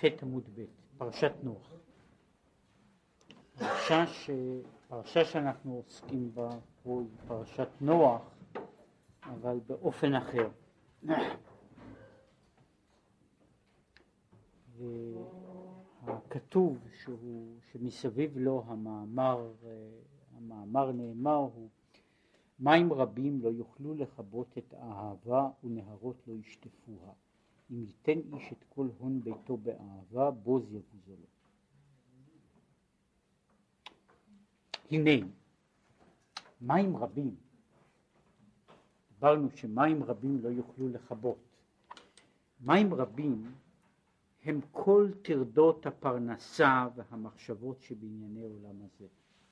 ח' עמוד ב', פרשת נוח. פרשה, ש... פרשה שאנחנו עוסקים בה הוא פרשת נוח, אבל באופן אחר. והכתוב שהוא, שמסביב לו המאמר, המאמר נאמר הוא מים רבים לא יוכלו לכבות את האהבה ונהרות לא ישטפוה. אם ייתן איש את כל הון ביתו באהבה, בוז יבוזו לו. הנה, מים רבים, דיברנו שמים רבים לא יוכלו לכבות. מים רבים הם כל טרדות הפרנסה והמחשבות שבענייני עולם הזה.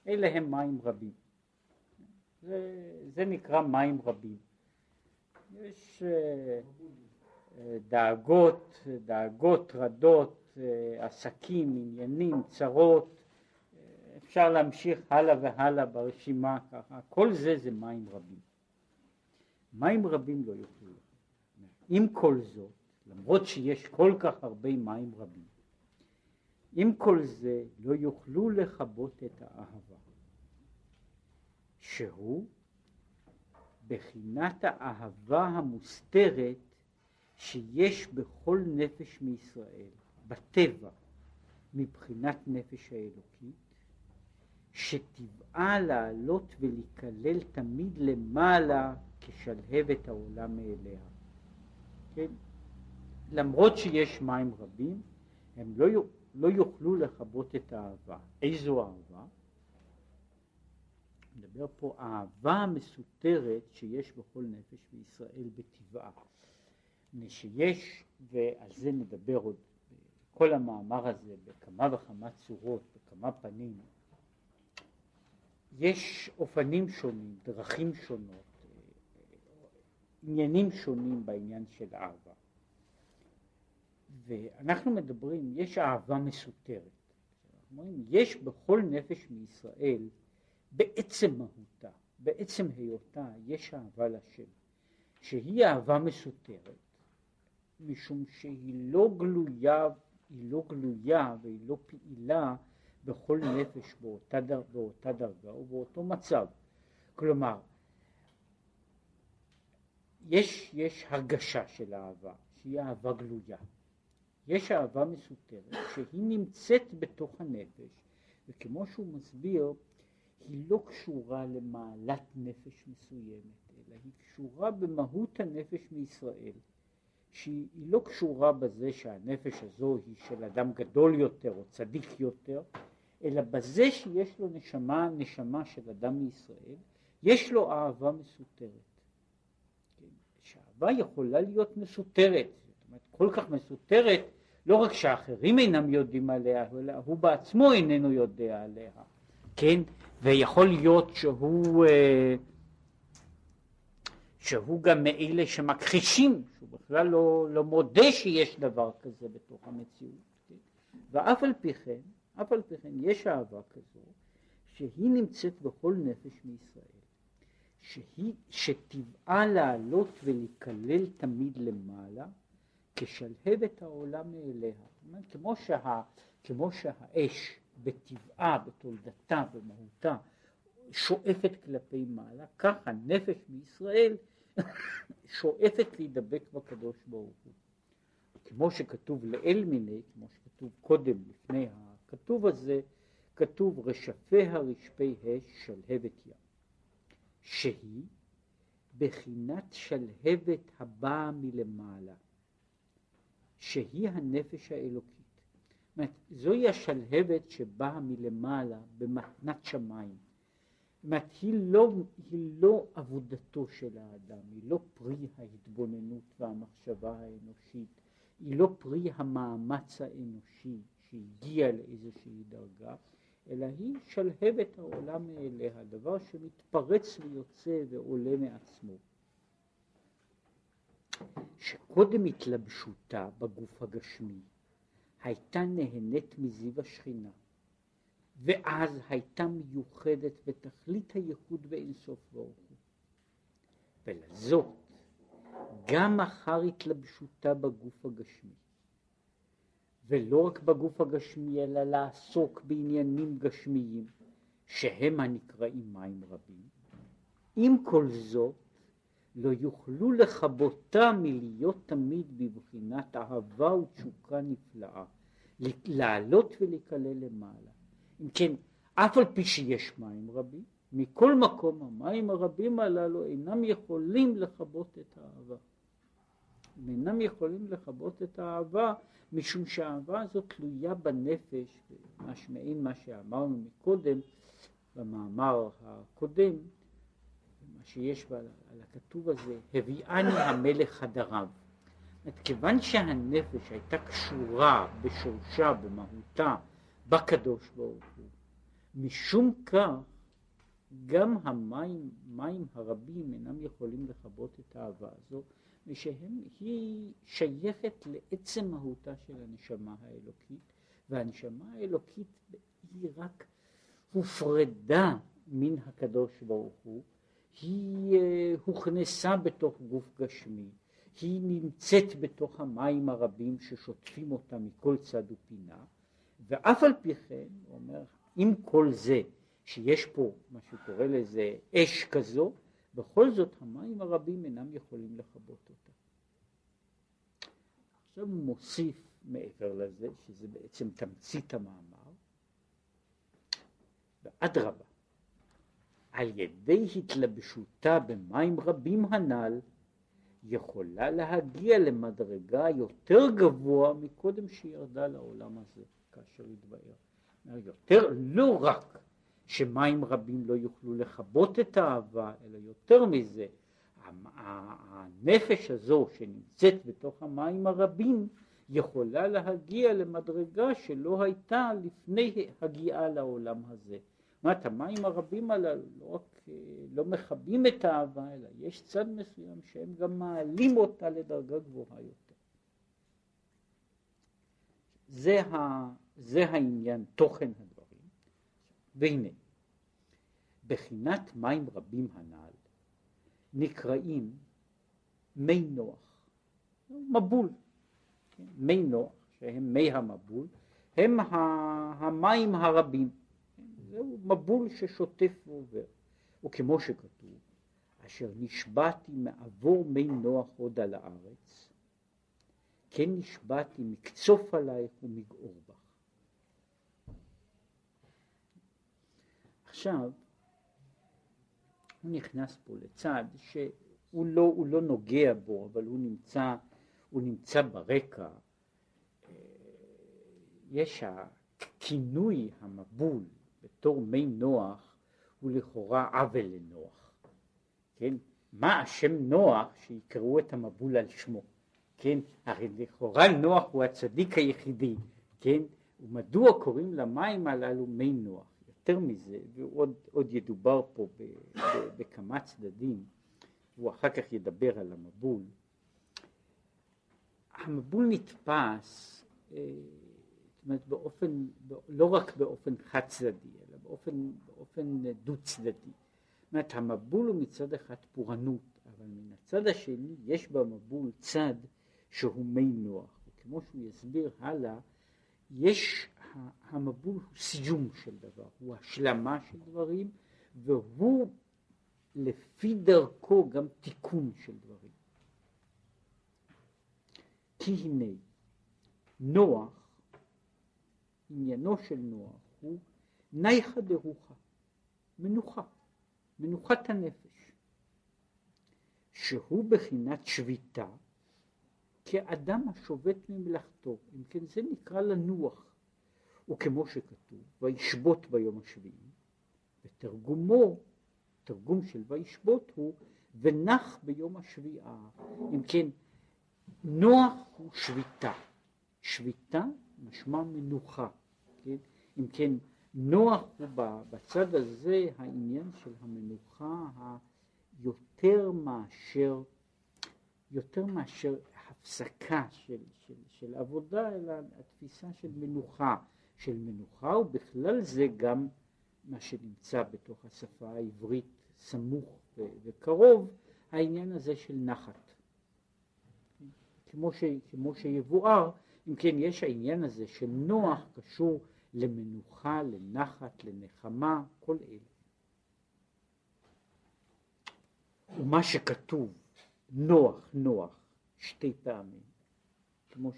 אלה הם מים רבים. זה, זה נקרא מים רבים. יש uh, דאגות, דאגות, טרדות, uh, עסקים, עניינים, צרות, אפשר להמשיך הלאה והלאה ברשימה ככה, כל זה זה מים רבים. מים רבים לא יוכלו. עם כל זאת, למרות שיש כל כך הרבה מים רבים, עם כל זה לא יוכלו לכבות את האהבה. שהוא בחינת האהבה המוסתרת שיש בכל נפש מישראל, בטבע, מבחינת נפש האלוקית, שטבעה לעלות ולהיכלל תמיד למעלה כשלהבת העולם מאליה. כן? למרות שיש מים רבים, הם לא, לא יוכלו לכבות את האהבה. איזו אהבה? מדבר פה אהבה מסותרת שיש בכל נפש בישראל בטבעה. שיש, ועל זה נדבר עוד, כל המאמר הזה בכמה וכמה צורות, בכמה פנים, יש אופנים שונים, דרכים שונות, עניינים שונים בעניין של אהבה. ואנחנו מדברים, יש אהבה מסותרת. אומרים, יש בכל נפש מישראל בעצם מהותה, בעצם היותה, יש אהבה לשם, שהיא אהבה מסותרת, משום שהיא לא גלויה, היא לא גלויה והיא לא פעילה בכל נפש באותה, דר, באותה דרגה ובאותו מצב. כלומר, יש, יש הרגשה של אהבה, שהיא אהבה גלויה. יש אהבה מסותרת שהיא נמצאת בתוך הנפש, וכמו שהוא מסביר, היא לא קשורה למעלת נפש מסוימת, אלא היא קשורה במהות הנפש מישראל, שהיא לא קשורה בזה שהנפש הזו היא של אדם גדול יותר או צדיק יותר, אלא בזה שיש לו נשמה, נשמה של אדם מישראל, יש לו אהבה מסותרת. כן? שאהבה יכולה להיות מסותרת, זאת אומרת כל כך מסותרת, לא רק שאחרים אינם יודעים עליה, אלא הוא בעצמו איננו יודע עליה, כן? ויכול להיות שהוא, אה, שהוא גם מאלה שמכחישים, שהוא בכלל לא, לא מודה שיש דבר כזה בתוך המציאות. כן? ואף על פי כן, אף על פי כן יש אהבה כזו, שהיא נמצאת בכל נפש מישראל, שהיא, שטבעה לעלות ולהיכלל תמיד למעלה, כשלהבת העולם מאליה. כמו, שה, כמו שהאש בטבעה, בתולדתה, במהותה, שואפת כלפי מעלה, כך הנפש בישראל שואפת להידבק בקדוש ברוך הוא. כמו שכתוב לאל מיני, כמו שכתוב קודם לפני הכתוב הזה, כתוב רשפיה רשפי אש שלהבת ים, שהיא בחינת שלהבת הבאה מלמעלה, שהיא הנפש האלוקית. אומרת, זוהי השלהבת שבאה מלמעלה במתנת שמיים. אומרת, לא, היא לא עבודתו של האדם, היא לא פרי ההתבוננות והמחשבה האנושית, היא לא פרי המאמץ האנושי שהגיע לאיזושהי דרגה, אלא היא שלהבת העולם מאליה, דבר שמתפרץ ויוצא ועולה מעצמו. שקודם התלבשותה בגוף הגשמי הייתה נהנית מזיו השכינה, ואז הייתה מיוחדת בתכלית הייחוד באינסוף ברוך הוא. ולזאת, גם אחר התלבשותה בגוף הגשמי, ולא רק בגוף הגשמי אלא לעסוק בעניינים גשמיים שהם הנקראים מים רבים. עם כל זאת לא יוכלו לכבותה מלהיות תמיד בבחינת אהבה ותשוקה נפלאה, לעלות ולקלל למעלה. אם כן, אף על פי שיש מים רבים, מכל מקום המים הרבים הללו אינם יכולים לכבות את האהבה. הם אינם יכולים לכבות את האהבה משום שהאהבה הזאת תלויה בנפש, מעין מה שאמרנו מקודם במאמר הקודם, מה שיש על הכתוב הזה, הביאני המלך חדריו. כיוון שהנפש הייתה קשורה בשורשה, במהותה, בקדוש ברוך הוא, משום כך גם המים, מים הרבים אינם יכולים לכבות את האהבה הזו, ושהיא שייכת לעצם מהותה של הנשמה האלוקית, והנשמה האלוקית היא רק הופרדה מן הקדוש ברוך הוא, היא אה, הוכנסה בתוך גוף גשמי, היא נמצאת בתוך המים הרבים ששוטפים אותה מכל צד ופינה, ואף על פי כן, הוא אומר, עם כל זה שיש פה מה שקורא לזה אש כזו, בכל זאת המים הרבים אינם יכולים לכבות אותה. עכשיו הוא מוסיף מעבר לזה, שזה בעצם תמצית המאמר, ואדרבה, על ידי התלבשותה במים רבים הנ"ל, יכולה להגיע למדרגה יותר גבוה מקודם שירדה לעולם הזה, כאשר התבאר. יותר, לא רק שמים רבים לא יוכלו לכבות את האהבה, אלא יותר מזה, הנפש הזו שנמצאת בתוך המים הרבים יכולה להגיע למדרגה שלא הייתה לפני הגיעה לעולם הזה. זאת אומרת, המים הרבים הללו לא רק לא מכבים את האהבה, אלא יש צד מסוים שהם גם מעלים אותה לדרגה גבוהה יותר. זה, ה, זה העניין, תוכן הדברים. והנה, בחינת מים רבים הנ"ל נקראים מי נוח, מבול? מי נוח, שהם מי המבול, הם המים הרבים? זהו מבול ששוטף ועובר. וכמו שכתוב, אשר נשבעתי מעבור מי נוח עוד על הארץ, כן נשבעתי מקצוף עלייך ומגעור עכשיו, הוא נכנס פה לצד שהוא לא, לא נוגע בו, אבל הוא נמצא, הוא נמצא ברקע. אה, יש הכינוי המבול בתור מי נוח הוא לכאורה עוול לנוח, כן? מה השם נוח שיקראו את המבול על שמו, כן? הרי לכאורה נוח הוא הצדיק היחידי, כן? ומדוע קוראים למים הללו מי נוח? יותר מזה, ועוד ידובר פה ב, ב, בכמה צדדים, הוא אחר כך ידבר על המבול. המבול נתפס, אה, זאת אומרת, באופן, לא רק באופן חד צדדי, באופן, באופן דו צדדי. זאת אומרת המבול הוא מצד אחד פורענות, אבל מן הצד השני יש במבול צד שהוא מי נוח, וכמו שהוא יסביר הלאה, יש, המבול הוא סיום של דבר, הוא השלמה של דברים, והוא לפי דרכו גם תיקון של דברים. כי הנה, נוח, עניינו של נוח הוא נייחא דרוחה, מנוחה, מנוחת הנפש, שהוא בחינת שביתה כאדם השובת ממלאכתו, אם כן זה נקרא לנוח, וכמו שכתוב, וישבות ביום השביעי, ותרגומו, תרגום של וישבות הוא, ונח ביום השביעה, אם כן, נוח הוא שביתה, שביתה משמע מנוחה, כן? אם כן, נוח הוא בצד הזה העניין של המנוחה היותר מאשר, יותר מאשר הפסקה של, של, של עבודה, אלא התפיסה של מנוחה, של מנוחה ובכלל זה גם מה שנמצא בתוך השפה העברית סמוך וקרוב, העניין הזה של נחת. כמו, ש, כמו שיבואר, אם כן, יש העניין הזה שנוח קשור למנוחה, לנחת, לנחמה, כל אלה. ומה שכתוב, נוח, נוח, שתי פעמים, כמו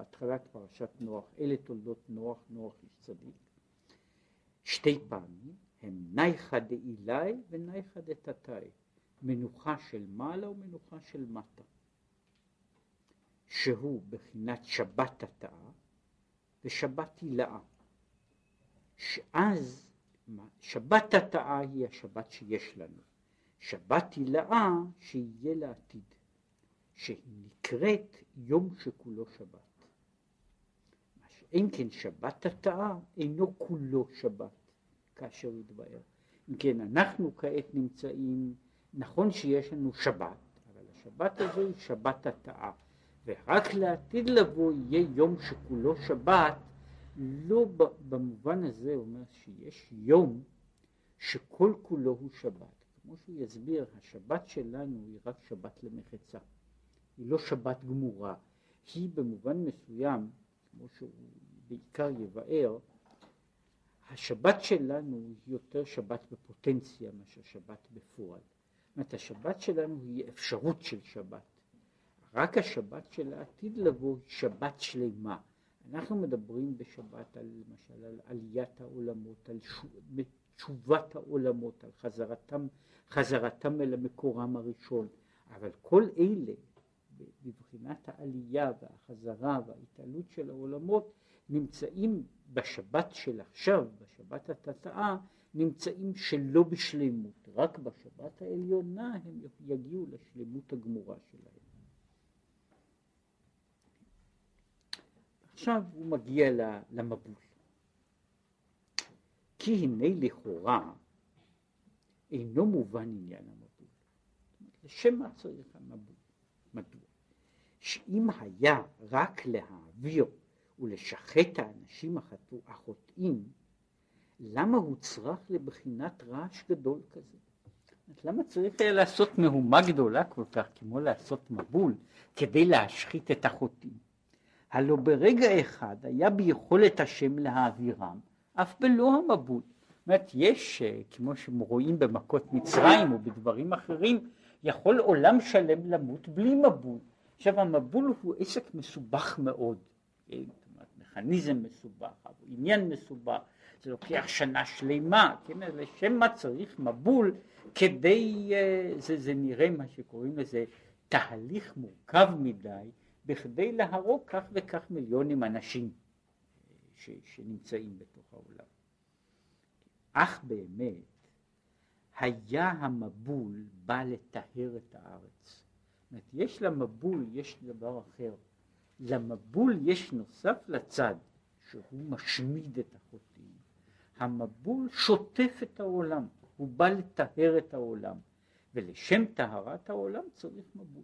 שבהתחלת פרשת נוח, אלה תולדות נוח, נוח איש צדיק, שתי פעמים, הם נייחא דאילי ונייחא דתתאי, מנוחה של מעלה ומנוחה של מטה, שהוא בחינת שבת התאה ושבת הילאה, שאז שבת התאה היא השבת שיש לנו, שבת הילאה שיהיה לעתיד, שהיא נקראת יום שכולו שבת. אם כן שבת התאה אינו כולו שבת כאשר יתבהר. אם כן אנחנו כעת נמצאים, נכון שיש לנו שבת, אבל השבת הזו היא שבת התאה, ורק לעתיד לבוא יהיה יום שכולו שבת, לא במובן הזה אומר שיש יום שכל כולו הוא שבת. כמו שהוא יסביר, השבת שלנו היא רק שבת למחצה, היא לא שבת גמורה, היא במובן מסוים, כמו שהוא בעיקר יבאר, השבת שלנו היא יותר שבת בפוטנציה מאשר שבת בפועל. זאת אומרת, השבת שלנו היא אפשרות של שבת. רק השבת של העתיד לבוא היא שבת שלמה. אנחנו מדברים בשבת על למשל על עליית העולמות, על תשובת העולמות, על חזרתם, חזרתם אל המקורם הראשון, אבל כל אלה בבחינת העלייה והחזרה וההתעלות של העולמות נמצאים בשבת של עכשיו, בשבת התתאה, נמצאים שלא בשלמות, רק בשבת העליונה הם יגיעו לשלמות הגמורה שלהם. עכשיו הוא מגיע למבול. כי הנה לכאורה אינו מובן עניין המבול. לשם מה צריך המבול? מדוע? שאם היה רק להעביר ולשחט האנשים החוטאים, למה הוא צריך לבחינת רעש גדול כזה? למה צריך היה לעשות מהומה גדולה כל כך, כמו לעשות מבול, כדי להשחית את החוטאים? הלא ברגע אחד היה ביכולת השם להעבירם, אף בלא המבול. זאת אומרת, יש, אה, כמו שרואים במכות מצרים או בדברים אחרים, יכול עולם שלם למות בלי מבול. עכשיו המבול הוא עסק מסובך מאוד. כן? מכניזם מסובך, עניין מסובך, זה לוקח שנה שלמה, כן, לשם מה צריך מבול כדי, אה, זה, זה נראה מה שקוראים לזה תהליך מורכב מדי, בכדי להרוג כך וכך מיליונים אנשים ש, שנמצאים בתוך העולם. אך באמת היה המבול בא לטהר את הארץ. אומרת, יש למבול, יש דבר אחר. למבול יש נוסף לצד שהוא משמיד את החוטאים. המבול שוטף את העולם, הוא בא לטהר את העולם, ולשם טהרת העולם צריך מבול.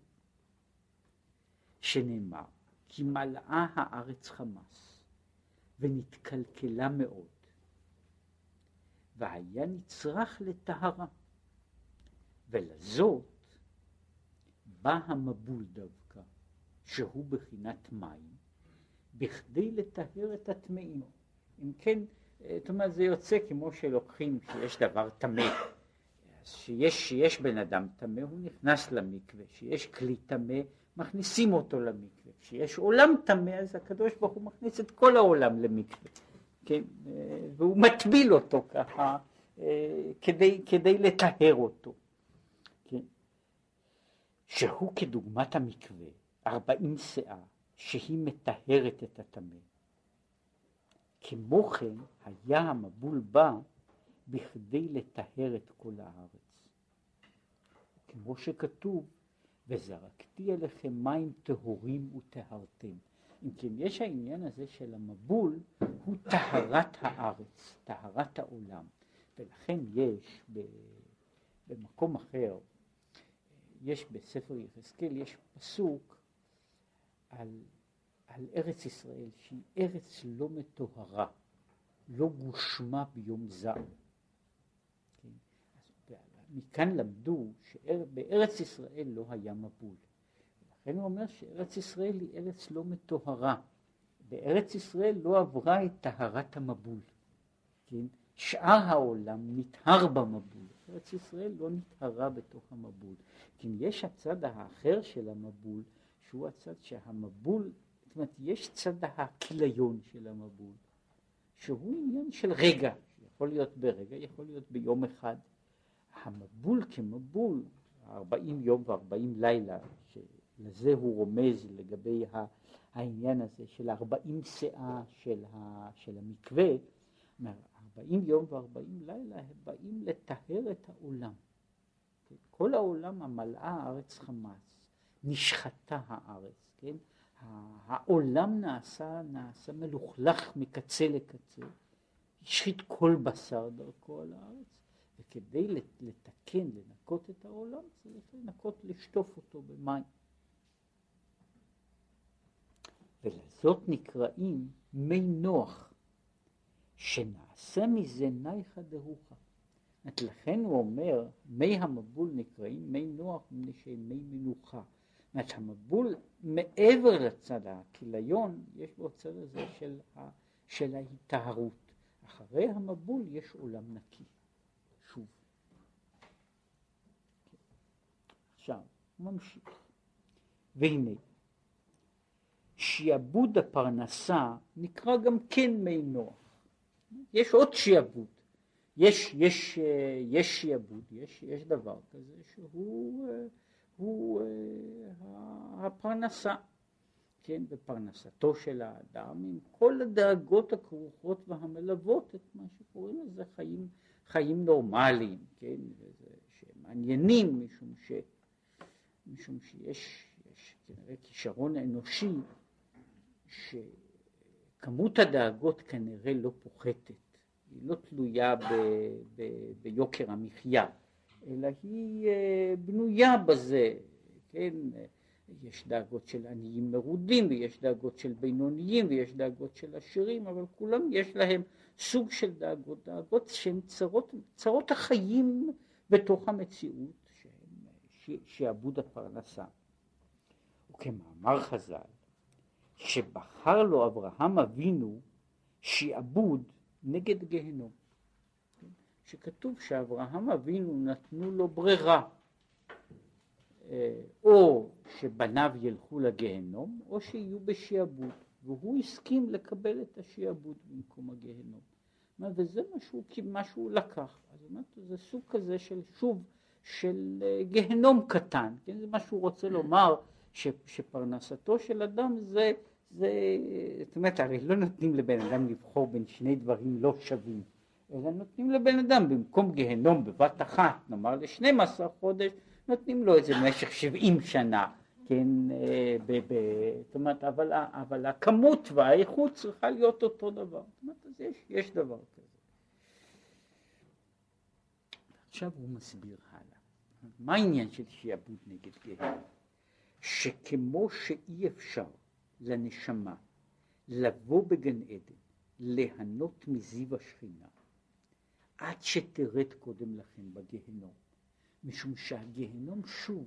שנאמר, כי מלאה הארץ חמס, ונתקלקלה מאוד, והיה נצרך לטהרה, ולזאת בא המבול דווקא. שהוא בחינת מים, בכדי לטהר את הטמאים. אם כן, זאת אומרת, זה יוצא כמו שלוקחים שיש דבר טמא, שיש, שיש בן אדם טמא, הוא נכנס למקווה, שיש כלי טמא, מכניסים אותו למקווה, כשיש עולם טמא, אז הקדוש ברוך הוא מכניס את כל העולם למקווה, כן, והוא מטביל אותו ככה, כדי, כדי לטהר אותו, שהוא כדוגמת המקווה, ארבעים שאה שהיא מטהרת את הטמא. כמו כן היה המבול בא בכדי לטהר את כל הארץ. כמו שכתוב, וזרקתי אליכם מים טהורים וטהרתם. אם כן, יש העניין הזה של המבול, הוא טהרת הארץ, טהרת העולם. ולכן יש במקום אחר, יש בספר יחזקאל, יש פסוק על, על ארץ ישראל שהיא ארץ לא מטוהרה, לא גושמה ביום זעם. כן? מכאן למדו שבארץ ישראל לא היה מבול. לכן הוא אומר שארץ ישראל היא ארץ לא מטוהרה, בארץ ישראל לא עברה את טהרת המבול, כן? שאר העולם נטהר במבול, ארץ ישראל לא נטהרה בתוך המבול, כי יש הצד האחר של המבול, שהוא הצד שהמבול, זאת אומרת יש צד הכיליון של המבול, שהוא עניין של רגע, יכול להיות ברגע, יכול להיות ביום אחד. המבול כמבול, 40 יום ו-40 לילה, שלזה הוא רומז לגבי העניין הזה של 40 שאה של, ה, של המקווה, 40 יום ו-40 לילה הם באים לטהר את העולם. כל העולם המלאה הארץ חמאס, נשחטה הארץ, כן? העולם נעשה, נעשה מלוכלך מקצה לקצה, השחית כל בשר דרכו על הארץ, וכדי לתקן, לנקות את העולם, צריך לנקות, לשטוף אותו במים. ולזאת נקראים מי נוח, שנעשה מזה נייחא דהוכה. לכן הוא אומר, מי המבול נקראים מי נוח מפני שהם מי מנוחה. זאת המבול מעבר לצד הכיליון, יש בו צד הזה של, ה, של ההיטהרות. אחרי המבול יש עולם נקי. שוב. עכשיו, הוא ממשיך. והנה, שיעבוד הפרנסה נקרא גם כן מי נוח. יש עוד שיעבוד. יש, יש, יש שיעבוד, יש, יש דבר כזה שהוא הוא, הפרנסה, כן, ופרנסתו של האדם עם כל הדאגות הכרוכות והמלוות את מה שקוראים לזה חיים, חיים נורמליים, כן, וזה, שמעניינים משום, ש, משום שיש יש כנראה כישרון אנושי שכמות הדאגות כנראה לא פוחתת, היא לא תלויה ב, ב, ביוקר המחיה, אלא היא אה, בנויה בזה, כן, יש דאגות של עניים מרודים ויש דאגות של בינוניים ויש דאגות של עשירים, אבל כולם יש להם סוג של דאגות, דאגות שהן צרות, צרות החיים בתוך המציאות, שהן שעבוד הפרנסה. וכמאמר חז"ל, שבחר לו אברהם אבינו שעבוד נגד גיהנום. שכתוב שאברהם אבינו נתנו לו ברירה, אה, או שבניו ילכו לגיהנום, או שיהיו בשעבוד, והוא הסכים לקבל את השעבוד במקום הגיהנום. וזה מה שהוא, מה שהוא לקח. אז אומרת, זה סוג כזה של, שוב, של אה, גיהנום קטן, כן? זה מה שהוא רוצה לומר, ש, שפרנסתו של אדם זה, זה, זאת אומרת, הרי לא נותנים לבן אדם לבחור בין שני דברים לא שווים. אלא נותנים לבן אדם במקום גיהנום בבת אחת, נאמר ל-12 חודש, נותנים לו איזה משך 70 שנה, כן, אה, ב, ב, זאת אומרת, אבל, אבל הכמות והאיכות צריכה להיות אותו דבר, זאת אומרת, אז יש, יש דבר כזה. עכשיו הוא מסביר הלאה, מה העניין של שיעבוד נגד גיהנום? שכמו שאי אפשר לנשמה לבוא בגן עדן, ליהנות מזיו השכינה, עד שתרד קודם לכן בגיהנום, משום שהגיהנום שוב,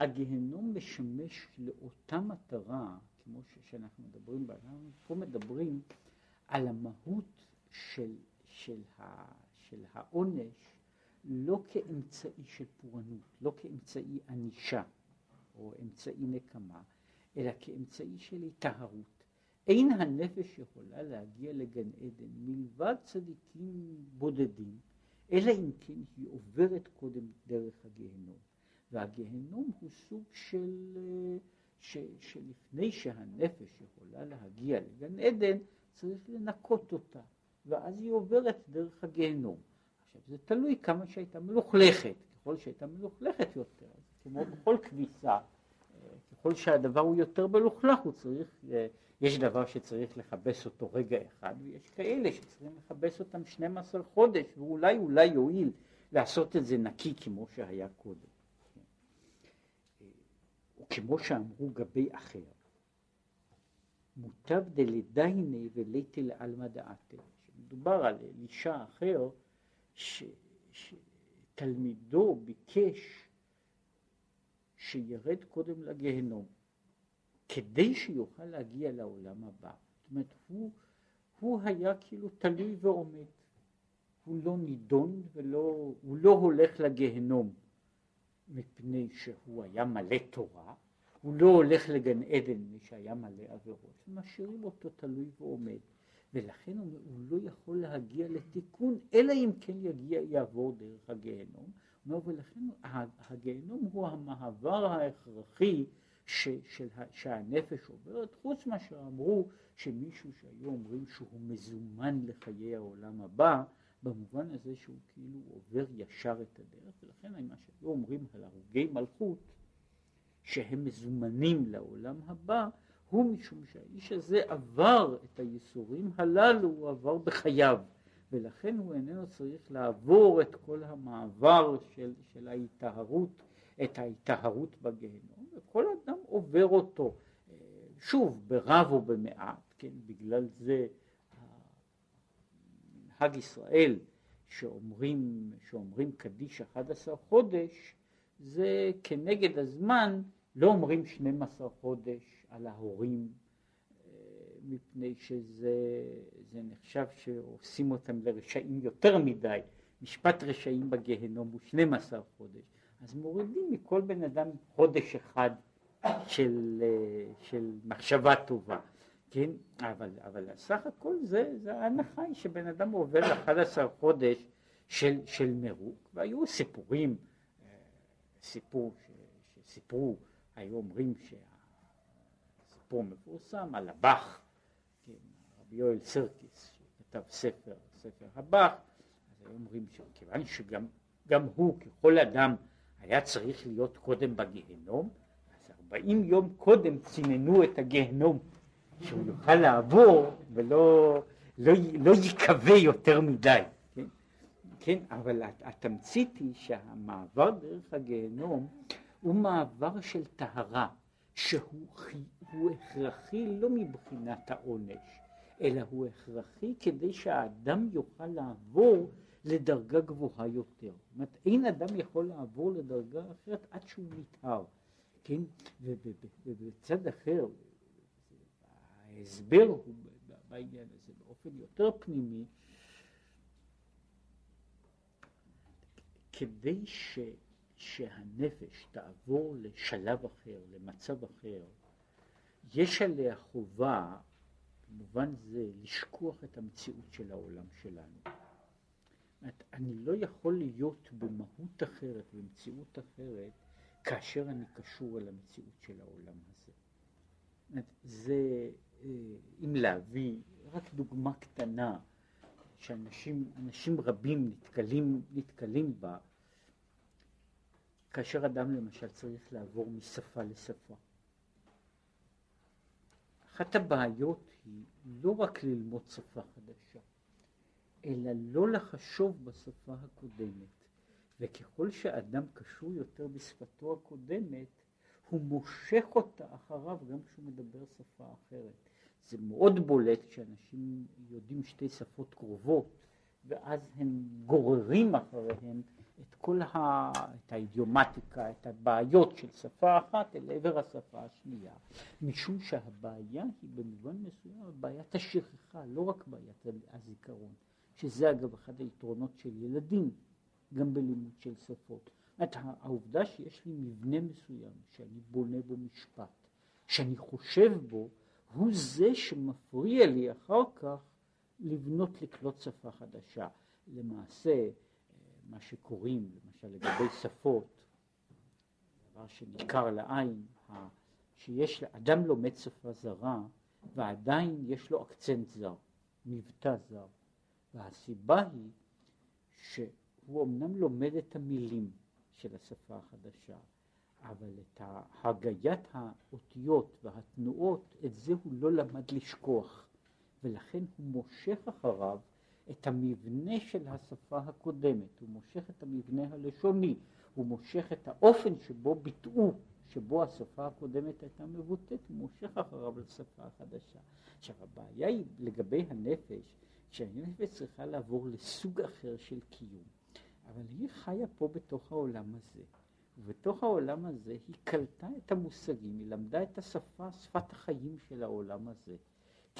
הגיהנום משמש לאותה מטרה, כמו שאנחנו מדברים אנחנו פה מדברים על המהות של, של, ה, של העונש לא כאמצעי של פורענות, לא כאמצעי ענישה או אמצעי נקמה, אלא כאמצעי של היטהרות. אין הנפש יכולה להגיע לגן עדן מלבד צדיקים בודדים, אלא אם כן היא עוברת קודם דרך הגיהנום. והגיהנום הוא סוג של, ש, שלפני שהנפש יכולה להגיע לגן עדן, צריך לנקות אותה, ואז היא עוברת דרך הגיהנום. עכשיו זה תלוי כמה שהייתה מלוכלכת, ככל שהייתה מלוכלכת יותר, כמו בכל כביסה, ככל שהדבר הוא יותר מלוכלך הוא צריך יש דבר שצריך לכבס אותו רגע אחד, ויש כאלה שצריכים לכבס אותם 12 חודש, ואולי אולי יועיל לעשות את זה נקי כמו שהיה קודם. וכמו שאמרו גבי אחר, מוטב דלדייני וליתי לעלמא דעתה. מדובר על אלישע אחר שתלמידו ביקש שירד קודם לגיהנום. כדי שיוכל להגיע לעולם הבא. זאת אומרת, הוא, הוא היה כאילו תלוי ועומד. הוא לא נידון ולא, הוא לא הולך לגיהנום מפני שהוא היה מלא תורה, הוא לא הולך לגן עדן מפני שהיה מלא עבירות, משאירים אותו תלוי ועומד. ולכן הוא, הוא לא יכול להגיע לתיקון, אלא אם כן יגיע, יעבור דרך הגיהנום. אומר, ולכן הגיהנום הוא המעבר ההכרחי ש, של, שהנפש עוברת, חוץ מה שאמרו שמישהו שהיו אומרים שהוא מזומן לחיי העולם הבא, במובן הזה שהוא כאילו עובר ישר את הדרך, ולכן מה שהיו אומרים על הרוגי מלכות, שהם מזומנים לעולם הבא, הוא משום שהאיש הזה עבר את הייסורים הללו, הוא עבר בחייו, ולכן הוא איננו צריך לעבור את כל המעבר של, של ההיטהרות, את ההיטהרות בגיהנום, וכל אדם עובר אותו, שוב, ברב או במעט, כן, בגלל זה מנהג ישראל שאומרים, שאומרים קדיש 11 חודש, זה כנגד הזמן, לא אומרים 12 חודש על ההורים, אה, מפני שזה נחשב שעושים אותם לרשעים יותר מדי, משפט רשעים בגיהנום הוא 12 חודש, אז מורידים מכל בן אדם חודש אחד של, אה, של מחשבה טובה. כן, אבל, אבל סך הכל זה, זה ההנחה היא שבן אדם עובר 11 חודש של, של מרוק, והיו סיפורים, אה, סיפור ש, שסיפרו, היו אומרים שהסיפור מפורסם על הבח, רבי יואל סרקיס, שכתב ספר, ספר הבח, אז היו אומרים שכיוון שגם הוא, ככל אדם, היה צריך להיות קודם בגיהנום, אז 40 יום קודם ציננו את הגיהנום. שהוא יוכל לעבור ולא לא, לא ייקווה יותר מדי, כן? כן, אבל התמצית היא שהמעבר דרך הגיהנום הוא מעבר של טהרה, שהוא הכרחי לא מבחינת העונש, אלא הוא הכרחי כדי שהאדם יוכל לעבור לדרגה גבוהה יותר. זאת אומרת, אין אדם יכול לעבור לדרגה אחרת עד שהוא נטהר, כן? ובצד אחר, ההסבר הוא בעניין הזה באופן יותר פנימי, כדי ש, שהנפש תעבור לשלב אחר, למצב אחר, יש עליה חובה, במובן זה, לשכוח את המציאות של העולם שלנו. אני לא יכול להיות במהות אחרת, במציאות אחרת, כאשר אני קשור אל המציאות של העולם הזה. זה אה, אם להביא רק דוגמה קטנה שאנשים אנשים רבים נתקלים, נתקלים בה כאשר אדם למשל צריך לעבור משפה לשפה. אחת הבעיות היא לא רק ללמוד שפה חדשה, אלא לא לחשוב בשפה הקודמת. וככל שאדם קשור יותר בשפתו הקודמת, הוא מושך אותה אחריו גם כשהוא מדבר שפה אחרת. זה מאוד בולט כשאנשים יודעים שתי שפות קרובות, ואז הם גוררים אחריהם את כל ה... את האידיומטיקה, את הבעיות של שפה אחת אל עבר השפה השנייה, משום שהבעיה היא במובן מסוים בעיית השכחה, לא רק בעיית הזיכרון, שזה אגב אחד היתרונות של ילדים, גם בלימוד של שפות. זאת העובדה שיש לי מבנה מסוים, שאני בונה בו משפט, שאני חושב בו, הוא זה שמפריע לי אחר כך לבנות לקלוט שפה חדשה. למעשה, מה שקוראים, למשל לגבי שפות, דבר שניכר לעין, שיש, אדם לומד שפה זרה ועדיין יש לו אקצנט זר, מבטא זר, והסיבה היא שהוא אמנם לומד את המילים של השפה החדשה, אבל את הגיית האותיות והתנועות, את זה הוא לא למד לשכוח, ולכן הוא מושך אחריו את המבנה של השפה הקודמת, הוא מושך את המבנה הלשוני, הוא מושך את האופן שבו ביטאו, שבו השפה הקודמת הייתה מבוטאת, הוא מושך אחריו לשפה החדשה. עכשיו הבעיה היא לגבי הנפש, שהנפש צריכה לעבור לסוג אחר של קיום, אבל היא חיה פה בתוך העולם הזה. ובתוך העולם הזה היא קלטה את המושגים, היא למדה את השפה, שפת החיים של העולם הזה.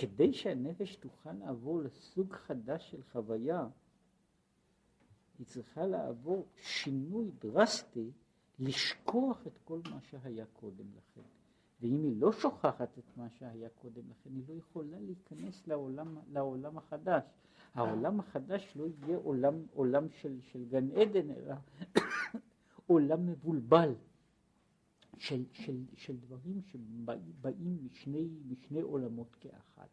כדי שהנפש תוכל לעבור לסוג חדש של חוויה, היא צריכה לעבור שינוי דרסטי, לשכוח את כל מה שהיה קודם לכן. ואם היא לא שוכחת את מה שהיה קודם לכן, היא לא יכולה להיכנס לעולם, לעולם החדש. העולם החדש לא יהיה עולם, עולם של, של גן עדן, אלא עולם מבולבל של, של, של דברים שבאים משני, משני עולמות כאחד.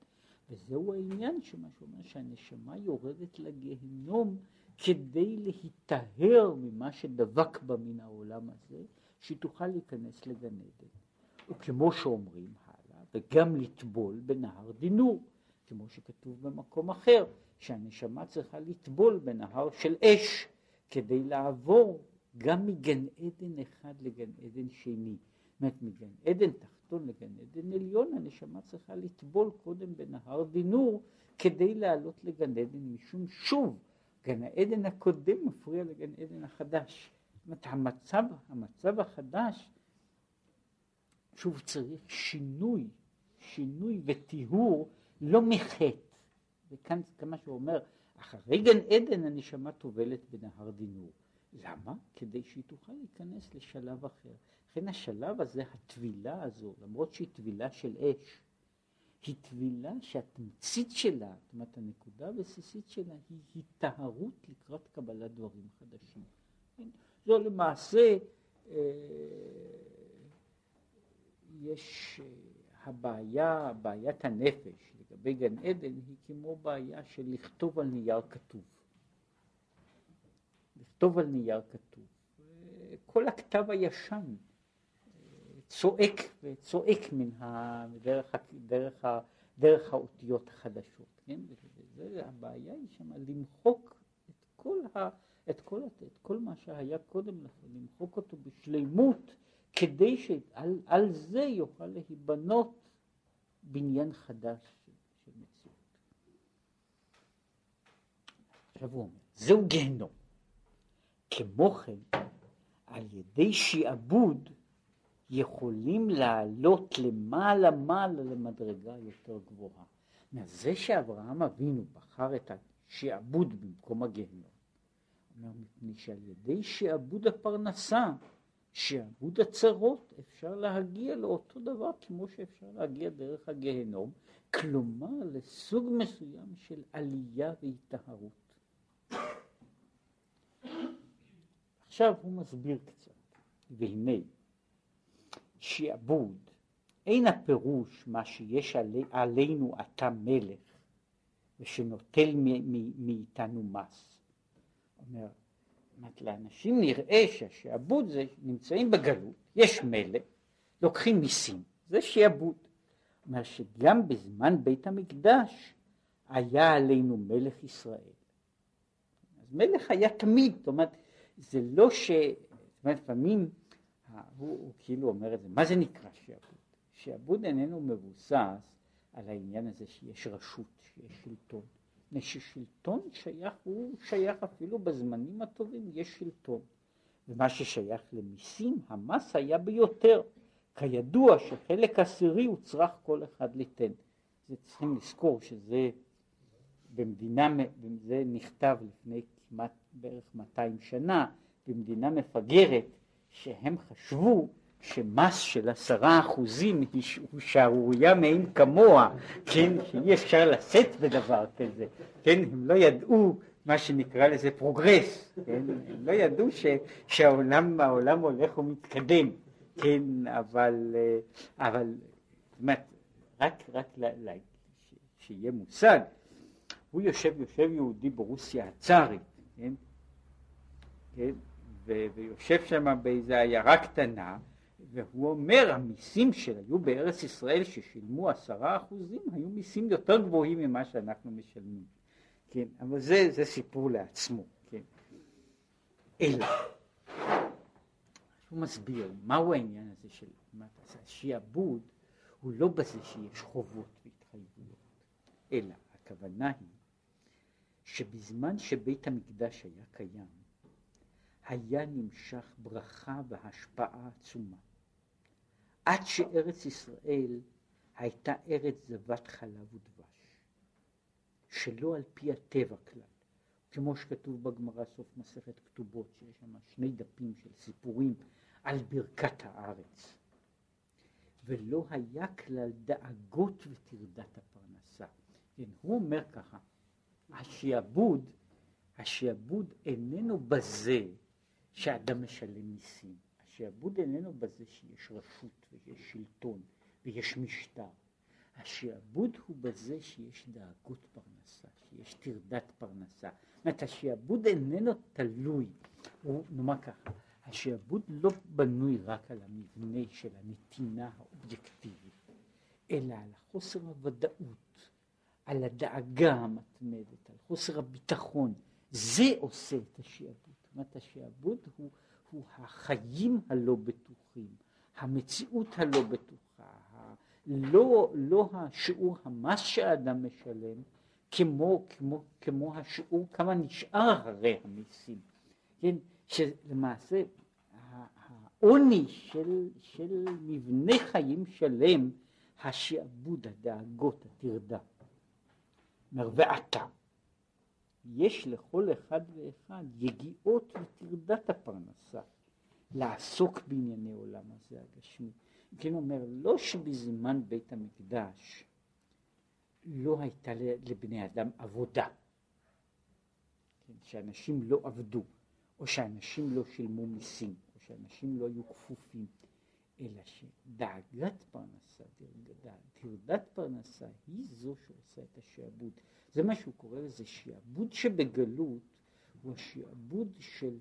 וזהו העניין שמה שאומר שהנשמה יורדת לגיהנום כדי להיטהר ממה שדבק בה מן העולם הזה, שהיא תוכל להיכנס לגן עדן. וכמו שאומרים הלאה, וגם לטבול בנהר דינור, כמו שכתוב במקום אחר, שהנשמה צריכה לטבול בנהר של אש, כדי לעבור גם מגן עדן אחד לגן עדן שני. זאת אומרת, מגן עדן תחתון לגן עדן עליון, הנשמה צריכה לטבול קודם בנהר דינור, כדי לעלות לגן עדן, משום שוב, גן העדן הקודם מפריע לגן עדן החדש. זאת אומרת, המצב, המצב החדש, שוב צריך שינוי, שינוי וטיהור, לא מחטא. וכאן כמה שהוא אומר, אחרי גן עדן הנשמה טובלת בנהר דינור. למה? כדי שהיא תוכל להיכנס לשלב אחר. לכן השלב הזה, הטבילה הזו, למרות שהיא טבילה של אש, היא טבילה שהתמצית שלה, זאת אומרת הנקודה הבסיסית שלה היא היטהרות לקראת קבלת דברים חדשים. כן? זו למעשה, אה, יש אה, הבעיה, בעיית הנפש לגבי גן עדן היא כמו בעיה של לכתוב על נייר כתוב. לכתוב על נייר כתוב. כל הכתב הישן צועק וצועק מן ה... דרך, דרך, דרך האותיות החדשות, כן? וזה, הבעיה היא שם למחוק את כל, ה, את, כל, את כל מה שהיה קודם לכן, למחוק אותו בשלימות, כדי שעל זה יוכל להיבנות בניין חדש של, של מציאות. עכשיו הוא אומר, זהו גיהנום. כמו כן, על ידי שעבוד יכולים לעלות למעלה מעלה למדרגה יותר גבוהה. זה שאברהם אבינו בחר את השעבוד במקום הגיהנום, אומר מפני שעל ידי שעבוד הפרנסה, שעבוד הצרות, אפשר להגיע לאותו דבר כמו שאפשר להגיע דרך הגיהנום, כלומר לסוג מסוים של עלייה והיטהרות. עכשיו הוא מסביר קצת, והנה שעבוד אין הפירוש מה שיש עלי, עלינו אתה מלך ושנוטל מאיתנו מס. אומר, אומרת, לאנשים נראה שהשעבוד זה נמצאים בגלות, יש מלך, לוקחים מיסים, זה שעבוד. אומר שגם בזמן בית המקדש היה עלינו מלך ישראל. אז מלך היה תמיד, זאת אומרת, זה לא ש... זאת אומרת, לפעמים הוא, הוא כאילו אומר את זה, מה זה נקרא שעבוד? שעבוד איננו מבוסס על העניין הזה שיש רשות, שיש שלטון. מפני ששלטון שייך, הוא שייך אפילו בזמנים הטובים, יש שלטון. ומה ששייך למיסים, המס היה ביותר. כידוע שחלק עשירי הוא צריך כל אחד ליתן. זה צריכים לזכור שזה במדינה, זה נכתב לפני כמעט בערך 200 שנה, במדינה מפגרת, שהם חשבו שמס של עשרה אחוזים הוא שערורייה מאין כמוה, כן, שאי אפשר לשאת בדבר כזה, כן, הם לא ידעו מה שנקרא לזה progress, כן, הם לא ידעו ש, שהעולם העולם הולך ומתקדם, כן, אבל, אבל, זאת אומרת, רק, רק לה, לה, שיהיה מושג, הוא יושב, יושב יהודי ברוסיה הצארית, כן, כן, ויושב שם באיזה עיירה קטנה, והוא אומר המיסים שהיו בארץ ישראל ששילמו עשרה אחוזים היו מיסים יותר גבוהים ממה שאנחנו משלמים, כן, אבל זה, זה סיפור לעצמו, כן, אלא, הוא מסביר מהו העניין הזה של שיעבוד הוא לא בזה שיש חובות והתחייבויות, אלא הכוונה היא שבזמן שבית המקדש היה קיים היה נמשך ברכה והשפעה עצומה. עד שארץ ישראל הייתה ארץ זבת חלב ודבש, שלא על פי הטבע כלל, כמו שכתוב בגמרא סוף מסכת כתובות, שיש שם שני דפים של סיפורים על ברכת הארץ. ולא היה כלל דאגות וטרדת הפרנסה. כן, הוא אומר ככה, השעבוד, השעבוד איננו בזה שאדם משלם מיסים. השעבוד איננו בזה שיש רשות ויש שלטון ויש משטר. השעבוד הוא בזה שיש דאגות פרנסה, שיש טרדת פרנסה. זאת אומרת, השעבוד איננו תלוי, הוא נאמר ככה, השעבוד לא בנוי רק על המבנה של הנתינה האובייקטיבית, אלא על חוסר הוודאות, על הדאגה המתמדת, על חוסר הביטחון. זה עושה את השעבוד. אומרת, השעבוד הוא, הוא החיים הלא בטוחים, המציאות הלא בטוחה, לא, לא השיעור המס שהאדם משלם, כמו, כמו, כמו השיעור כמה נשאר אחרי המיסים. כן, שלמעשה העוני של, של מבנה חיים שלם, השעבוד, הדאגות, הטרדה. ועתה, יש לכל אחד ואחד יגיעות וטרדת הפרנסה לעסוק בענייני עולם הזה הגשמי. כן אומר, לא שבזמן בית המקדש לא הייתה לבני אדם עבודה, כן, שאנשים לא עבדו, או שאנשים לא שילמו מיסים, או שאנשים לא היו כפופים, אלא שדאגת פרנסה, טרדת פרנסה, היא זו שעושה את השעבוד. זה מה שהוא קורא לזה שעבוד שבגלות, הוא השעבוד של,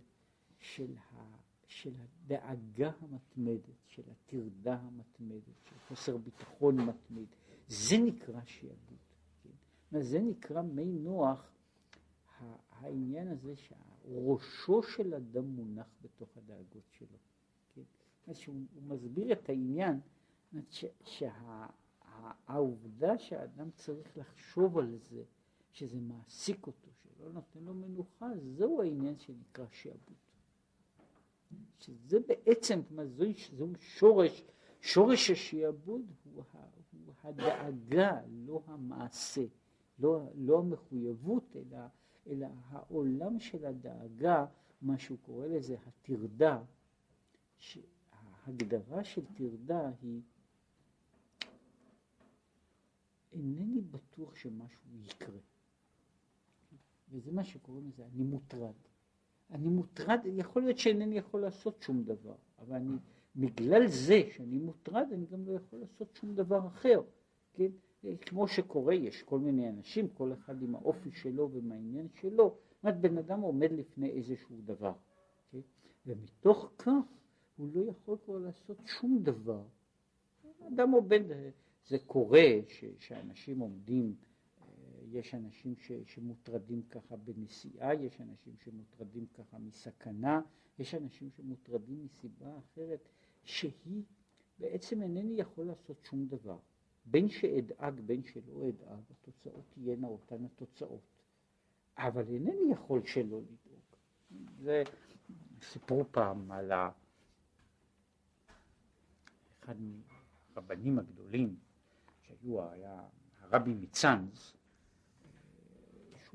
של, ה, של הדאגה המתמדת, של הטרדה המתמדת, של חוסר ביטחון מתמיד. זה נקרא שעבוד. כן? זה נקרא מי נוח, העניין הזה שראשו של אדם מונח בתוך הדאגות שלו. כן? שהוא מסביר את העניין, שהעובדה שהאדם צריך לחשוב על זה, שזה מעסיק אותו, שלא נותן לו מנוחה, זהו העניין שנקרא שעבוד. שזה בעצם, זהו, זהו שורש, שורש השעבוד הוא, הוא הדאגה, לא המעשה, לא, לא המחויבות, אלא, אלא העולם של הדאגה, מה שהוא קורא לזה הטרדה, ההגדרה של טרדה היא אינני בטוח שמשהו יקרה. וזה מה שקוראים לזה, אני מוטרד. אני מוטרד, יכול להיות שאינני יכול לעשות שום דבר, אבל אני, בגלל זה שאני מוטרד, אני גם לא יכול לעשות שום דבר אחר, כן? כמו שקורה, יש כל מיני אנשים, כל אחד עם האופי שלו ועם העניין שלו, זאת אומרת, בן אדם עומד לפני איזשהו דבר, כן? ומתוך כך הוא לא יכול כבר לעשות שום דבר. אדם עובד, זה קורה ש, שאנשים עומדים יש אנשים ש, שמוטרדים ככה בנסיעה, יש אנשים שמוטרדים ככה מסכנה, יש אנשים שמוטרדים מסיבה אחרת שהיא בעצם אינני יכול לעשות שום דבר. בין שאדאג בין שלא אדאג, התוצאות תהיינה אותן התוצאות. אבל אינני יכול שלא לדאוג. זה סיפרו פעם על ה... אחד מהרבנים הגדולים שהיו, היה הרבי מצאנז,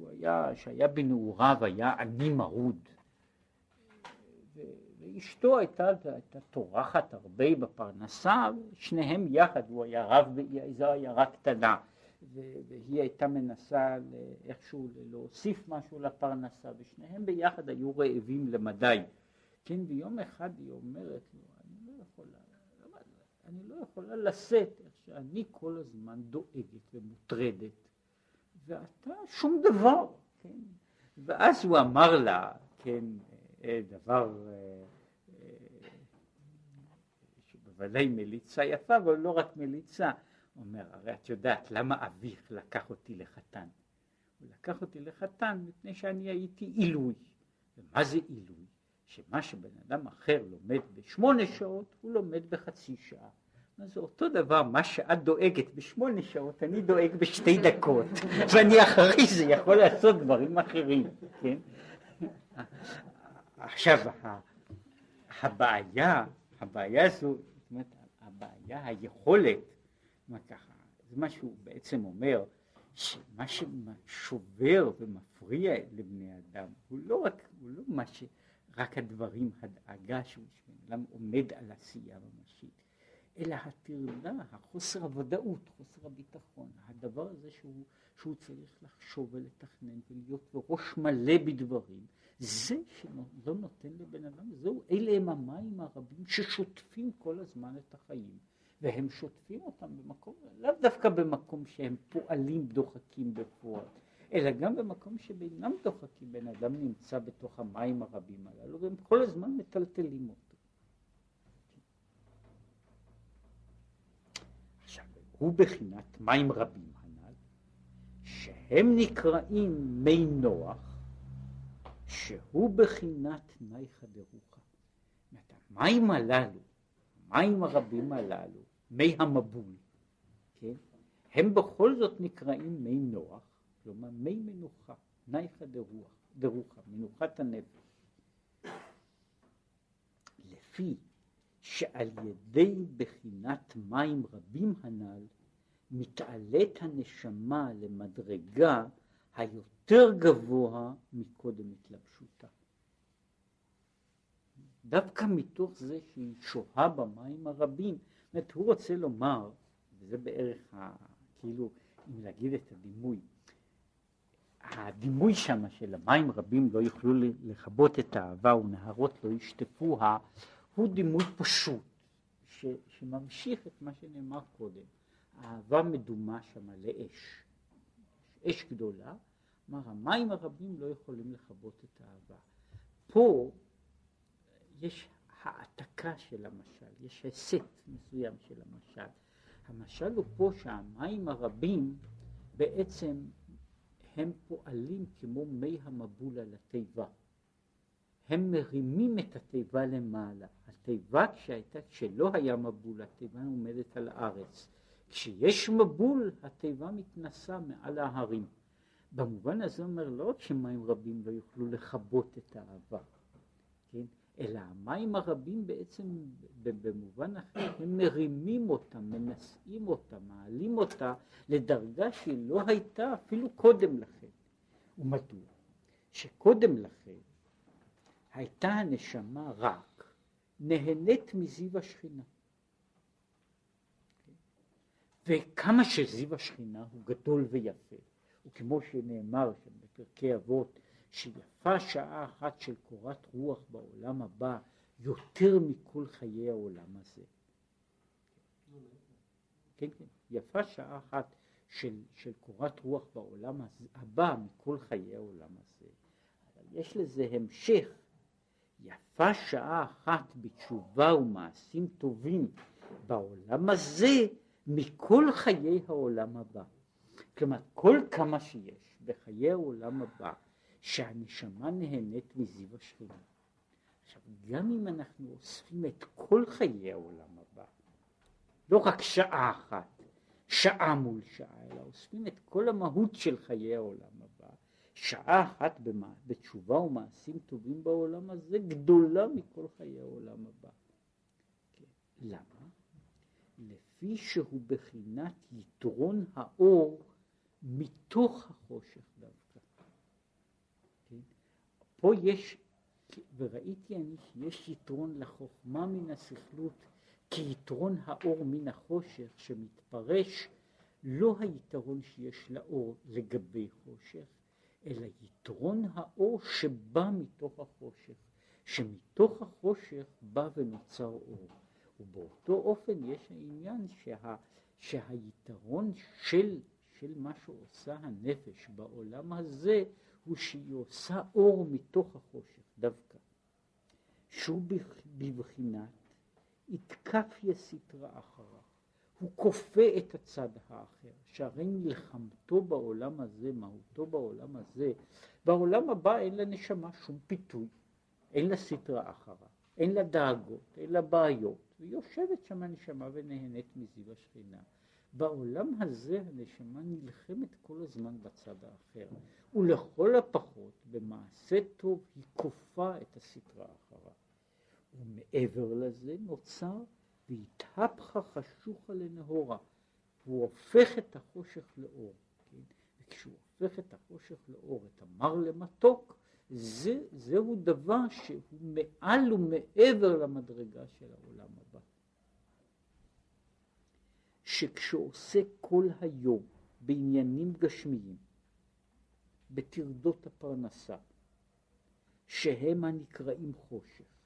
שהוא היה, שהיה בנעוריו היה עני מרוד. ואשתו הייתה, הייתה טורחת הרבה בפרנסה, שניהם יחד, הוא היה רב, זו עיירה קטנה, והיא הייתה מנסה איכשהו להוסיף משהו לפרנסה, ושניהם ביחד היו רעבים למדי. כן, ויום אחד היא אומרת לו, אני לא יכולה, אני לא יכולה לשאת איך שאני כל הזמן דואגת ומוטרדת ואתה שום דבר, כן? ואז הוא אמר לה, כן, אה, דבר אה, אה, שבוודאי מליצה יפה, אבל לא רק מליצה, הוא אומר, הרי את יודעת למה אביך לקח אותי לחתן? הוא לקח אותי לחתן מפני שאני הייתי עילוי. ומה זה עילוי? שמה שבן אדם אחר לומד בשמונה שעות, הוא לומד בחצי שעה. זה אותו דבר, מה שאת דואגת בשמונה שעות, אני דואג בשתי דקות, ואני אחרי זה יכול לעשות דברים אחרים, כן? עכשיו, הבעיה, הבעיה זו, זאת אומרת, הבעיה, היכולת, ככה, זה מה שהוא בעצם אומר, שמה ששובר ומפריע לבני אדם הוא לא רק, הוא לא מה ש... רק הדברים, הדאגה שהוא עומד על עשייה ממשית, אלא הטרדה, החוסר הוודאות, חוסר הביטחון, הדבר הזה שהוא, שהוא צריך לחשוב ולתכנן ולהיות בראש מלא בדברים, זה שלא נותן לבן אדם, זהו, אלה הם המים הרבים ששוטפים כל הזמן את החיים. והם שוטפים אותם במקום, לאו דווקא במקום שהם פועלים דוחקים בפועל, אלא גם במקום שבינם דוחקים, בן אדם נמצא בתוך המים הרבים הללו, והם כל הזמן מטלטלים אותו. עכשיו, הוא בחינת מים רבים הנ"ל, שהם נקראים מי נוח, שהוא בחינת נייחא דרוחא. המים הללו, המים הרבים הללו, מי המבול, כן? הם בכל זאת נקראים מי נוח, כלומר מי מנוחה, נייחא דרוח, דרוחה, מנוחת הנפש. לפי שעל ידי בחינת מים רבים הנ"ל מתעלית הנשמה למדרגה היותר גבוה מקודם התלבשותה. דווקא מתוך זה שהיא שוהה במים הרבים, זאת אומרת, הוא רוצה לומר, וזה בערך ה, כאילו, אם להגיד את הדימוי, הדימוי שם של המים רבים לא יוכלו לכבות את האהבה ונהרות לא ישטפוה, הוא דימוי פשוט, ש, שממשיך את מה שנאמר קודם. האהבה מדומה שם לאש, אש גדולה, כלומר המים הרבים לא יכולים לכבות את האהבה. פה יש העתקה של המשל, יש הסט מסוים של המשל. המשל הוא פה שהמים הרבים בעצם הם פועלים כמו מי המבול על התיבה. הם מרימים את התיבה למעלה. התיבה כשהייתה, כשלא היה מבול, התיבה עומדת על הארץ. כשיש מבול, התיבה מתנסה מעל ההרים. במובן הזה אומר לא רק שמים רבים לא יוכלו לכבות את האהבה, כן? אלא המים הרבים בעצם במובן אחר הם מרימים אותה, מנשאים אותה, מעלים אותה לדרגה שהיא לא הייתה אפילו קודם לכן. ומדוע? שקודם לכן הייתה הנשמה רק נהנית מזיו השכינה. וכמה שזיו השכינה הוא גדול ויפה, וכמו שנאמר שם בפרקי אבות, שיפה שעה אחת של קורת רוח בעולם הבא יותר מכל חיי העולם הזה. כן, כן, יפה שעה אחת של, של קורת רוח בעולם הבא מכל חיי העולם הזה. אבל יש לזה המשך. יפה שעה אחת בתשובה ומעשים טובים בעולם הזה מכל חיי העולם הבא. כלומר, כל כמה שיש בחיי העולם הבא שהנשמה נהנית מזיו השכינה. עכשיו, גם אם אנחנו אוספים את כל חיי העולם הבא, לא רק שעה אחת, שעה מול שעה, אלא אוספים את כל המהות של חיי העולם שעה אחת במה, בתשובה ומעשים טובים בעולם הזה גדולה מכל חיי העולם הבא. כן. למה? לפי שהוא בחינת יתרון האור מתוך החושך דווקא. כן? פה יש, וראיתי אני שיש יתרון לחוכמה מן הסכלות כיתרון האור מן החושך שמתפרש לא היתרון שיש לאור לגבי חושך, אלא יתרון האור שבא מתוך החושך, שמתוך החושך בא ונוצר אור. ובאותו אופן יש העניין שה, שהיתרון של של מה שעושה הנפש בעולם הזה הוא שהיא עושה אור מתוך החושך דווקא. שהוא בבחינת יתקפיה סטרא אחריו. הוא כופה את הצד האחר, שהרי מלחמתו בעולם הזה, מהותו בעולם הזה, בעולם הבא אין לה נשמה שום פיתוי, אין לה סטרא אחריו, אין לה דאגות, אין לה בעיות, והיא יושבת שם הנשמה ונהנית מזיו השכינה. בעולם הזה הנשמה נלחמת כל הזמן בצד האחר, ולכל הפחות במעשה טוב היא כופה את הסטרה אחריו. ומעבר לזה נוצר והתהפכה חשוכה לנהורה. הוא הופך את החושך לאור. כן? וכשהוא הופך את החושך לאור, את המר למתוק, זה, זהו דבר שהוא מעל ומעבר למדרגה של העולם הבא. שכשעושה כל היום בעניינים גשמיים, בטרדות הפרנסה, שהם הנקראים חושך.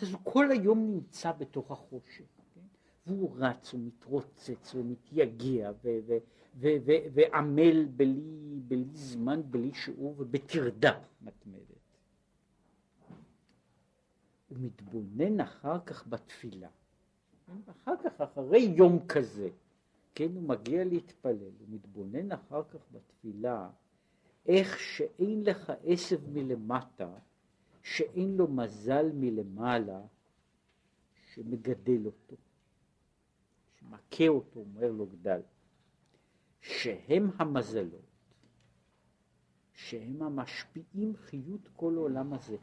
אז הוא כל היום נמצא בתוך החושך, כן? והוא רץ ומתרוצץ ומתייגע ועמל בלי, בלי זמן, בלי שיעור ובטרדה מתמדת. הוא מתבונן אחר כך בתפילה. אחר כך, אחרי יום כזה, כן, הוא מגיע להתפלל, הוא מתבונן אחר כך בתפילה, איך שאין לך עשב מלמטה, שאין לו מזל מלמעלה, שמגדל אותו, שמכה אותו, אומר לו גדל, שהם המזלות, שהם המשפיעים חיות כל העולם הזה.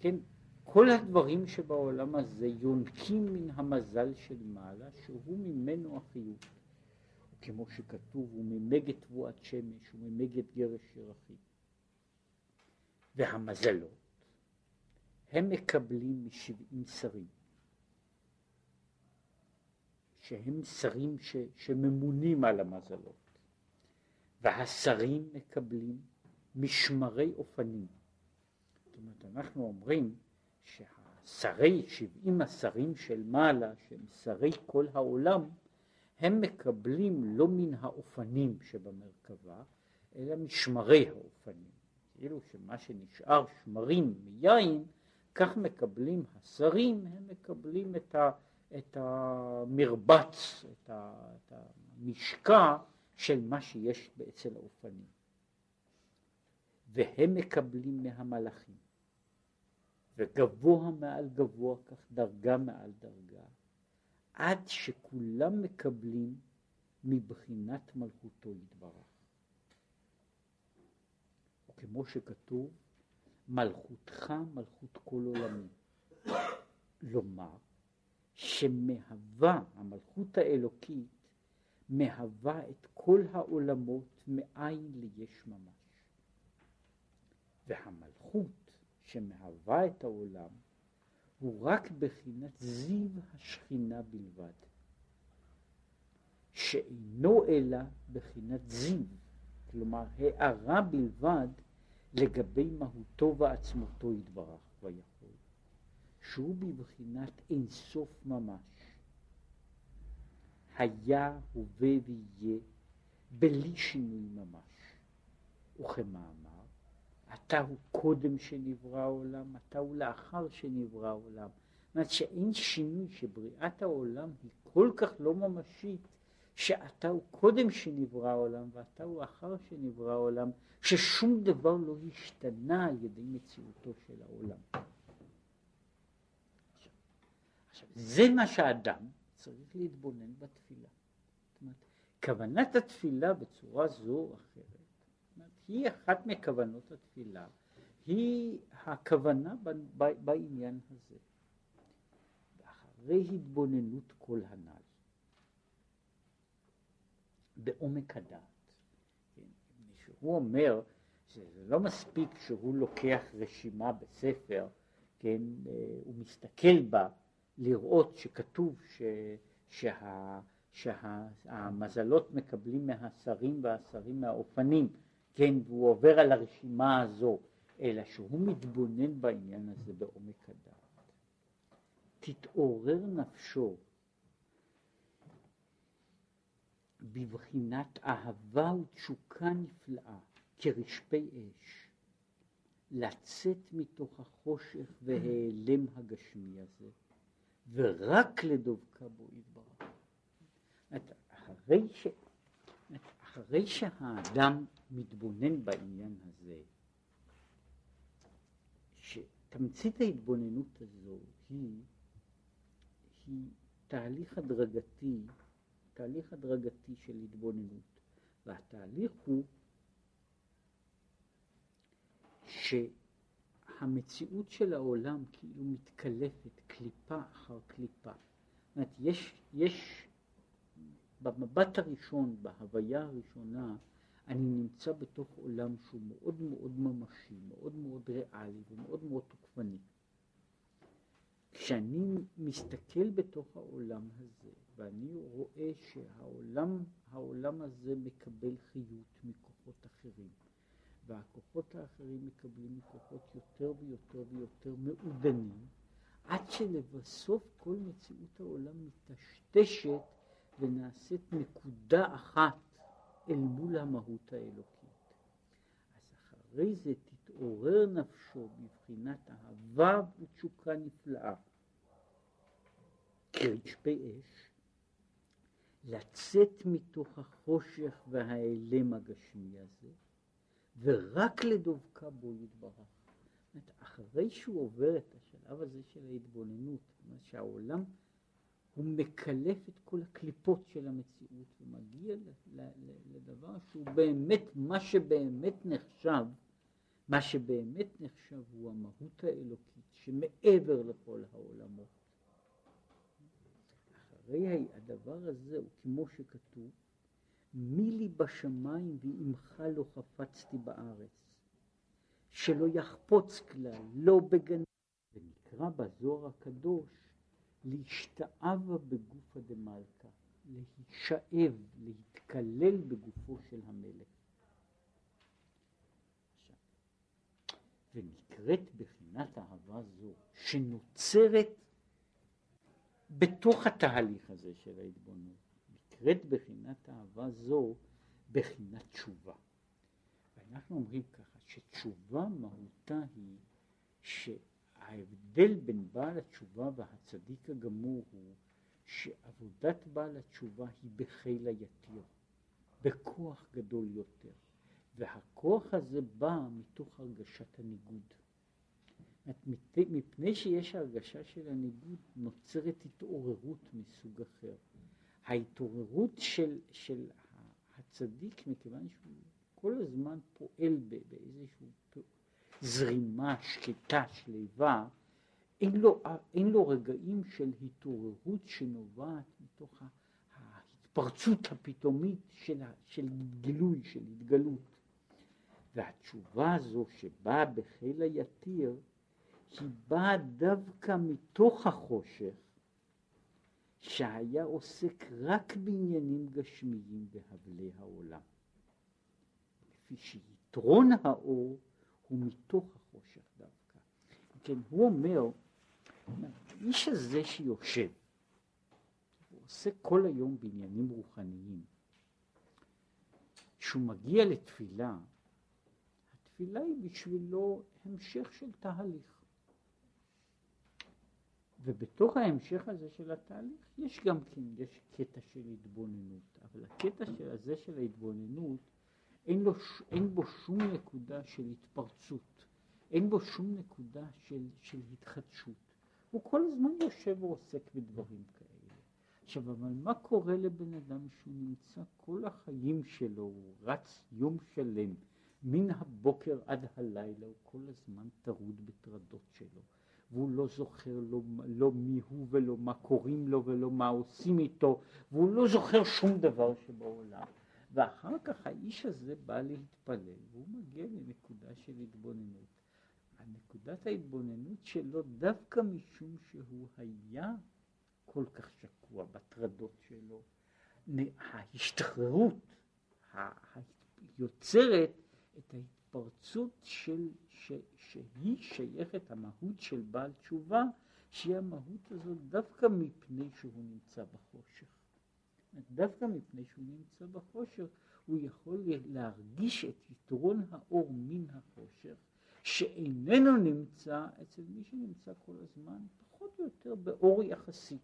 כן, כל הדברים שבעולם הזה יונקים מן המזל של מעלה, שהוא ממנו החיות. כמו שכתוב, הוא ממגד תבואת שמש, הוא ממגד גרש ירחי. והמזלות, הם מקבלים משבעים שרים, שהם שרים ש, שממונים על המזלות, והשרים מקבלים משמרי אופנים. זאת אומרת, אנחנו אומרים שהשרי, שבעים השרים של מעלה, שהם שרי כל העולם, הם מקבלים לא מן האופנים שבמרכבה, אלא משמרי האופנים. כאילו שמה שנשאר שמרים מיין, כך מקבלים השרים, הם מקבלים את, ה, את המרבץ, את, ה, את המשקע של מה שיש אצל האופנים. והם מקבלים מהמלאכים. וגבוה מעל גבוה, כך דרגה מעל דרגה, עד שכולם מקבלים מבחינת מלכותו יתברך. כמו שכתוב, מלכותך מלכות כל עולמי. לומר, שמהווה, המלכות האלוקית, מהווה את כל העולמות מאין ליש ממש. והמלכות שמהווה את העולם הוא רק בחינת זיו השכינה בלבד, שאינו אלא בחינת זיו, כלומר הערה בלבד לגבי מהותו ועצמותו יתברך ויכול, שהוא בבחינת אין סוף ממש. היה, הווה ויהיה, בלי שינוי ממש. וכמאמר אתה הוא קודם שנברא העולם, אתה הוא לאחר שנברא העולם. זאת אומרת שאין שינוי, שבריאת העולם היא כל כך לא ממשית, שאתה הוא קודם שנברא העולם ואתה הוא אחר שנברא העולם, ששום דבר לא השתנה על ידי מציאותו של העולם. עכשיו, זה מה שאדם צריך להתבונן בתפילה. אומרת, כוונת התפילה בצורה זו או אחרת היא אחת מכוונות התפילה, היא הכוונה בעניין הזה. ואחרי התבוננות כל הנ"ל, בעומק הדעת, כן, שהוא אומר שזה לא מספיק שהוא לוקח רשימה בספר, כן, אה, הוא מסתכל בה לראות שכתוב ש, שה, שהמזלות מקבלים מהשרים והשרים מהאופנים, כן, והוא עובר על הרשימה הזו, אלא שהוא מתבונן בעניין הזה בעומק הדעת. תתעורר נפשו בבחינת אהבה ותשוקה נפלאה כרשפי אש, לצאת מתוך החושך והיעלם הגשמי הזה, ורק לדבקה בו יתברך. אחרי, ש... אחרי שהאדם מתבונן בעניין הזה, שתמצית ההתבוננות הזו היא היא תהליך הדרגתי, תהליך הדרגתי של התבוננות, והתהליך הוא שהמציאות של העולם כאילו מתקלפת קליפה אחר קליפה. זאת אומרת, יש, יש במבט הראשון, בהוויה הראשונה, אני נמצא בתוך עולם שהוא מאוד מאוד ממשי, מאוד מאוד ריאלי ומאוד מאוד תוקפני. כשאני מסתכל בתוך העולם הזה, ואני רואה שהעולם העולם הזה מקבל חיות מכוחות אחרים, והכוחות האחרים מקבלים מכוחות יותר ויותר ויותר מעודנים, עד שלבסוף כל מציאות העולם מטשטשת ונעשית נקודה אחת אל מול המהות האלוקית. אז אחרי זה תתעורר נפשו בבחינת אהבה ותשוקה נפלאה. כרשפי אש, לצאת מתוך החושך וההיעלם הגשמי הזה, ורק לדבקה בו יתברך. אחרי שהוא עובר את השלב הזה של ההתבוננות, זאת אומרת שהעולם הוא מקלף את כל הקליפות של המציאות ומגיע לדבר שהוא באמת, מה שבאמת נחשב, מה שבאמת נחשב הוא המהות האלוקית שמעבר לכל העולמות. אחרי הדבר הזה הוא כמו שכתוב, מי לי בשמיים ועמך לא חפצתי בארץ, שלא יחפוץ כלל, לא בגן... ונקרא בזוהר הקדוש להשתאבה בגופא דמלכה, להישאב, להתקלל בגופו של המלך. ונקראת בחינת אהבה זו, שנוצרת בתוך התהליך הזה של ההתבוננות, נקראת בחינת אהבה זו בחינת תשובה. ואנחנו אומרים ככה, שתשובה מהותה היא ש... ההבדל בין בעל התשובה והצדיק הגמור הוא שעבודת בעל התשובה היא בחיל היתיר, בכוח גדול יותר, והכוח הזה בא מתוך הרגשת הניגוד. מפני שיש הרגשה של הניגוד נוצרת התעוררות מסוג אחר. ההתעוררות של, של הצדיק, מכיוון שהוא כל הזמן פועל באיזשהו זרימה שקטה, שלווה, אין לו, אין לו רגעים של התעוררות שנובעת מתוך ההתפרצות הפתאומית של, של גילוי, של התגלות. והתשובה הזו שבאה בחיל היתיר, היא באה דווקא מתוך החושך שהיה עוסק רק בעניינים גשמיים בהבלי העולם. לפי שיתרון האור הוא מתוך החושך דווקא. כן, הוא אומר, האיש הזה שיושב, הוא עושה כל היום בעניינים רוחניים, כשהוא מגיע לתפילה, התפילה היא בשבילו המשך של תהליך. ובתוך ההמשך הזה של התהליך יש גם כן, יש קטע של התבוננות, אבל הקטע של הזה של ההתבוננות אין, לו, אין בו שום נקודה של התפרצות, אין בו שום נקודה של, של התחדשות. הוא כל הזמן יושב ועוסק בדברים כאלה. עכשיו, אבל מה קורה לבן אדם שהוא נמצא כל החיים שלו, הוא רץ יום שלם, מן הבוקר עד הלילה, הוא כל הזמן טרוד בטרדות שלו, והוא לא זוכר לא, לא מי הוא ולא מה קוראים לו ולא מה עושים איתו, והוא לא זוכר שום דבר שבעולם. ואחר כך האיש הזה בא להתפלל, והוא מגיע לנקודה של התבוננות. הנקודת ההתבוננות שלו דווקא משום שהוא היה כל כך שקוע בטרדות שלו, ההשתחררות יוצרת את ההתפרצות של, ש, שהיא שייכת המהות של בעל תשובה, שהיא המהות הזאת דווקא מפני שהוא נמצא בחושך. דווקא מפני שהוא נמצא בחושך, הוא יכול להרגיש את יתרון האור מן החושך, שאיננו נמצא אצל מי שנמצא כל הזמן פחות או יותר באור יחסי.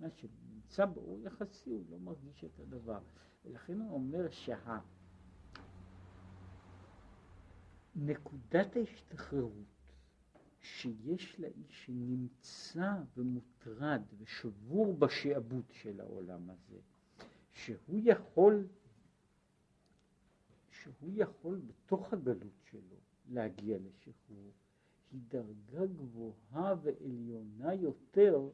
מה שנמצא באור יחסי הוא לא מרגיש את הדבר. ולכן הוא אומר שהנקודת ההשתחררות שיש לאיש שנמצא ומוטרד ושבור בשעבוד של העולם הזה, שהוא יכול, שהוא יכול בתוך הגלות שלו להגיע לשחרור, היא דרגה גבוהה ועליונה יותר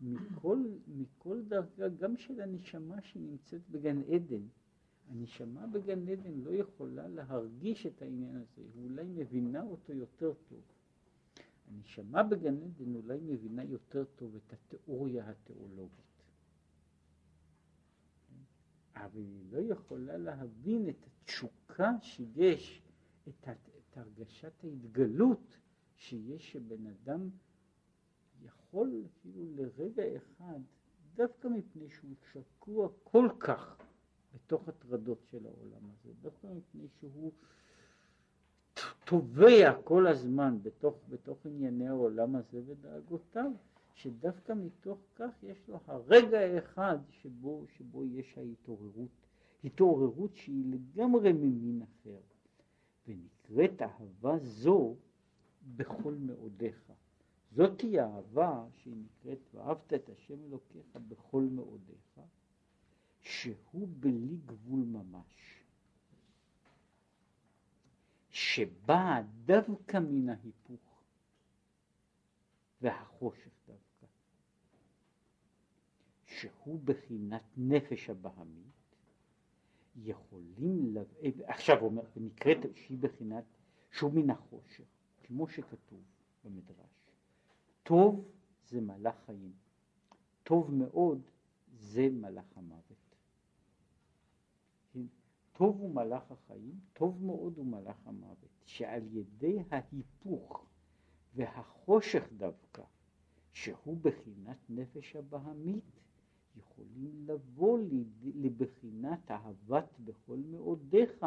מכל, מכל דרגה, גם של הנשמה שנמצאת בגן עדן. הנשמה בגן עדן לא יכולה להרגיש את העניין הזה, היא אולי מבינה אותו יותר טוב. הנשמה בגן עדן אולי מבינה יותר טוב את התיאוריה התיאולוגית. אבל היא לא יכולה להבין את התשוקה שיש, את, את הרגשת ההתגלות שיש שבן אדם יכול אפילו לרגע אחד, דווקא מפני שהוא שקוע כל כך בתוך הטרדות של העולם הזה, דווקא מפני שהוא טובע כל הזמן בתוך, בתוך ענייני העולם הזה ודאגותיו, שדווקא מתוך כך יש לו הרגע האחד שבו, שבו יש ההתעוררות, התעוררות שהיא לגמרי ממין אחר, ונקראת אהבה זו בכל מאודיך. זאת היא אהבה שהיא נקראת ואהבת את השם אלוקיך בכל מאודיך, שהוא בלי גבול ממש, שבאה דווקא מן ההיפוך והחושך דווקא, שהוא בחינת נפש הבהמית, יכולים, לב... עכשיו אומר, ונקראת שהיא בחינת, שהוא מן החושך, כמו שכתוב במדרש. טוב זה מלאך חיים, טוב מאוד זה מלאך המוות. טוב הוא מלאך החיים, טוב מאוד הוא מלאך המוות, שעל ידי ההיפוך והחושך דווקא, שהוא בחינת נפש הבהמית, יכולים לבוא לבחינת אהבת בכל מאודיך,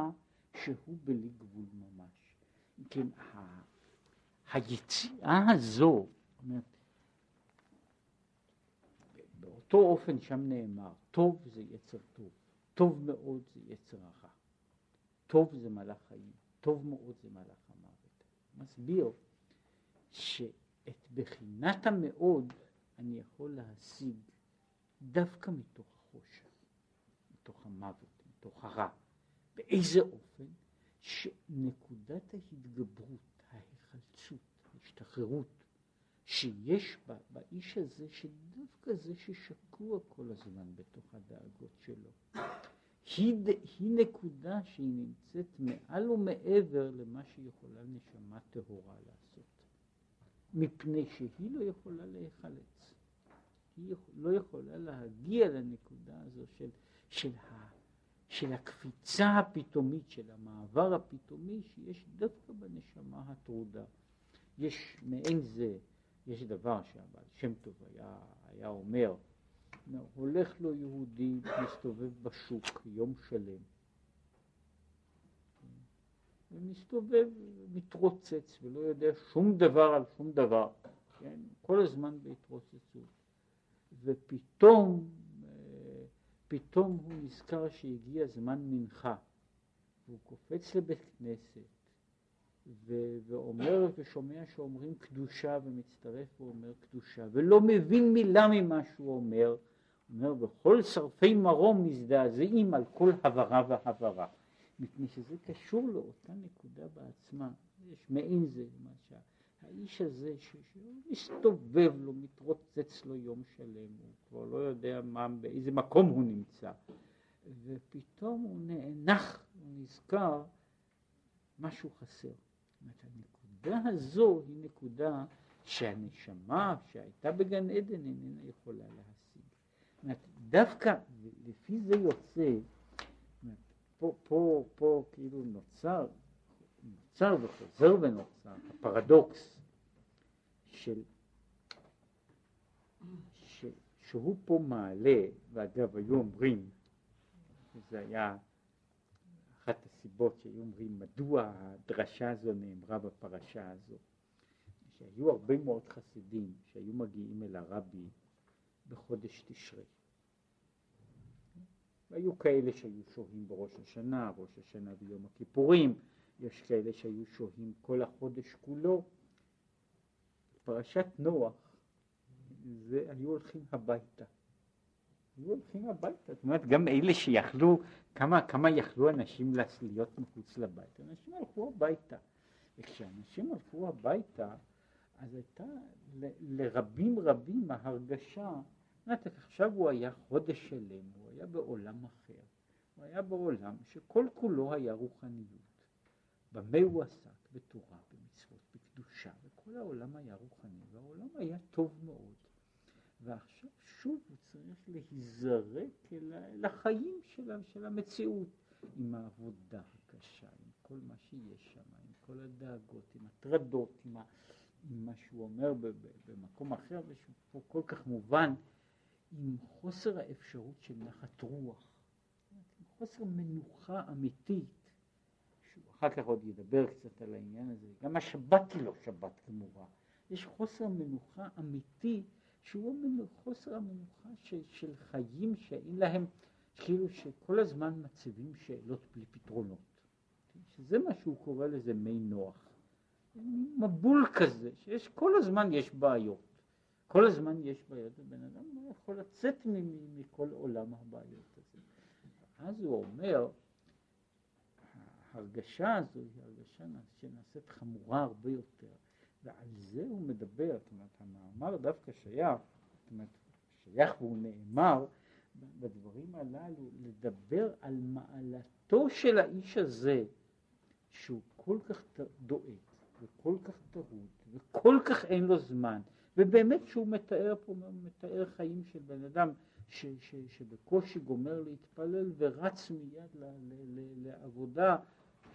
שהוא בלי גבול ממש. כן, היציאה הזו, באותו אופן שם נאמר, טוב זה יצר טוב, טוב מאוד זה יצר רע, טוב זה מלאך חיים, טוב מאוד זה מלאך המוות. מסביר שאת בחינת המאוד אני יכול להשיג דווקא מתוך החושך, מתוך המוות, מתוך הרע. באיזה אופן? שנקודת ההתגברות ההיחלצות, ההשתחררות, שיש בה, באיש הזה, שדווקא זה ששקוע כל הזמן בתוך הדאגות שלו, היא, היא נקודה שהיא נמצאת מעל ומעבר למה שיכולה נשמה טהורה לעשות, מפני שהיא לא יכולה להיחלץ. היא לא יכולה להגיע לנקודה הזו של, של ה... של הקפיצה הפתאומית, של המעבר הפתאומי שיש דווקא בנשמה הטרודה. יש מעין זה, יש דבר שהבעל שם טוב היה, היה אומר, הולך לו יהודי, מסתובב בשוק יום שלם, ומסתובב, מתרוצץ ולא יודע שום דבר על שום דבר, כן? כל הזמן בהתרוצצות, ופתאום פתאום הוא נזכר שהגיע זמן מנחה, והוא קופץ לבית כנסת, ו- ואומר ושומע שאומרים קדושה ומצטרף ואומר קדושה, ולא מבין מילה ממה שהוא אומר, אומר בכל שרפי מרום מזדעזעים על כל הברה והברה, מפני שזה קשור לאותה נקודה בעצמה, יש מעין זה למשל. האיש הזה שמסתובב לו, מתרוצץ לו יום שלם, הוא כבר לא יודע מה, באיזה מקום הוא נמצא, ופתאום הוא נאנח, הוא נזכר, משהו חסר. זאת הנקודה הזו היא נקודה שהנשמה שהייתה בגן עדן איננה יכולה להשיג. אומרת, דווקא לפי זה יוצא, פה, פה, פה כאילו נוצר, נוצר וחוזר ונוצר הפרדוקס של, ש, שהוא פה מעלה, ואגב היו אומרים, זה היה אחת הסיבות שהיו אומרים מדוע הדרשה הזו נאמרה בפרשה הזו, שהיו הרבה מאוד חסידים שהיו מגיעים אל הרבי בחודש תשרי. והיו כאלה שהיו שוהים בראש השנה, ראש השנה ביום הכיפורים, יש כאלה שהיו שוהים כל החודש כולו, פרשת נוח, זה היו הולכים הביתה. היו הולכים הביתה, זאת אומרת גם אלה שיכלו, כמה, כמה יכלו אנשים להיות מחוץ לבית, אנשים הלכו הביתה. וכשאנשים הלכו הביתה, אז הייתה ל, לרבים רבים ההרגשה, אומרת, עכשיו הוא היה חודש שלם, הוא היה בעולם אחר, הוא היה בעולם שכל כולו היה רוחניות. במה הוא עסק? בתורה, במצוות, בקדושה, וכל העולם היה רוחני, והעולם היה טוב מאוד. ועכשיו שוב הוא צריך להיזרק אל, החיים של, של המציאות, עם העבודה הקשה, עם כל מה שיש שם, עם כל הדאגות, עם הטרדות, עם, עם מה שהוא אומר במקום אחר, ושהוא פה כל כך מובן, עם חוסר האפשרות של נחת רוח, עם חוסר מנוחה אמיתית, שהוא אחר כך עוד ידבר קצת על העניין הזה, גם השבת היא לא שבת גמורה, יש חוסר מנוחה אמיתי שהוא חוסר המנוחה של, של חיים שאין להם, כאילו שכל הזמן מציבים שאלות בלי פתרונות, שזה מה שהוא קורא לזה מי נוח, מבול כזה, שיש כל הזמן יש בעיות, כל הזמן יש בעיות, ובן אדם לא יכול לצאת מכל עולם הבעיות הזה. אז הוא אומר, ההרגשה הזו היא הרגשה שנעשית חמורה הרבה יותר. ועל זה הוא מדבר, זאת אומרת, המאמר דווקא שייך, זאת אומרת, שייך והוא נאמר בדברים הללו, לדבר על מעלתו של האיש הזה, שהוא כל כך דואג, וכל כך טרוד, וכל כך אין לו זמן, ובאמת שהוא מתאר פה, מתאר חיים של בן אדם ש, ש, שבקושי גומר להתפלל ורץ מיד ל, ל, ל, לעבודה,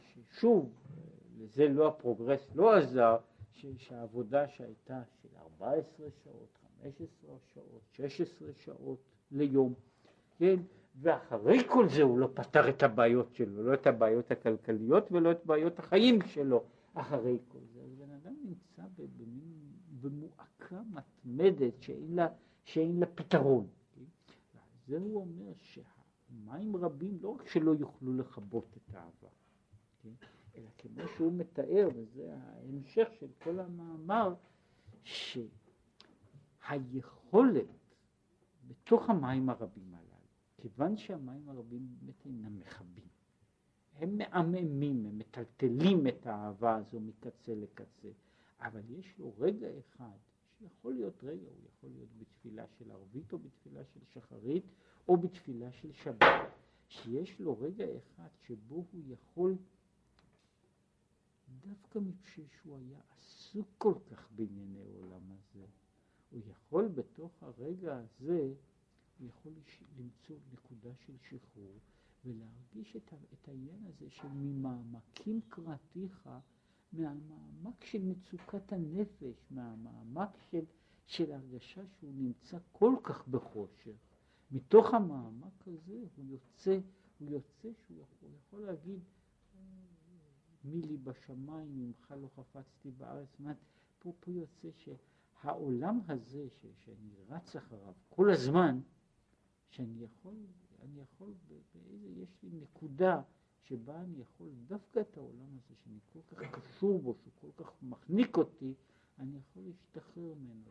ששוב, לזה לא ה progress לא עזר, שהעבודה שהייתה של 14 שעות, 15 שעות, 16 שעות ליום, כן, ואחרי כל זה הוא לא פתר את הבעיות שלו, לא את הבעיות הכלכליות ולא את בעיות החיים שלו, אחרי כל זה. אז בן אדם נמצא במין, במועקה מתמדת שאין לה, שאין לה פתרון. כן? זה הוא אומר שהמים רבים לא רק שלא יוכלו לכבות את האהבה, כן? אלא כמו שהוא מתאר, וזה ההמשך של כל המאמר, שהיכולת בתוך המים הרבים הללו, כיוון שהמים הרבים באמת אינם מכבים, הם מעממים, הם מטלטלים את האהבה הזו מקצה לקצה, אבל יש לו רגע אחד, שיכול להיות רגע, הוא יכול להיות בתפילה של ערבית או בתפילה של שחרית או בתפילה של שבת, שיש לו רגע אחד שבו הוא יכול דווקא מפני שהוא היה עסוק כל כך בענייני העולם הזה, הוא יכול בתוך הרגע הזה, הוא יכול למצוא נקודה של שחרור ולהרגיש את, את העניין הזה של ממעמקים קראתיך, מהמעמק של מצוקת הנפש, מהמעמק של, של הרגשה שהוא נמצא כל כך בחושך. מתוך המעמק הזה הוא יוצא, הוא יוצא שהוא יכול, יכול להגיד מי לי בשמיים ממך לא חפצתי בארץ. זאת אומרת, פה, פה יוצא שהעולם הזה ש, שאני רץ אחריו כל הזמן, שאני יכול, אני יכול, באיזה, יש לי נקודה שבה אני יכול דווקא את העולם הזה שאני כל כך קשור בו, שהוא כל כך מחניק אותי, אני יכול להשתחרר ממנו,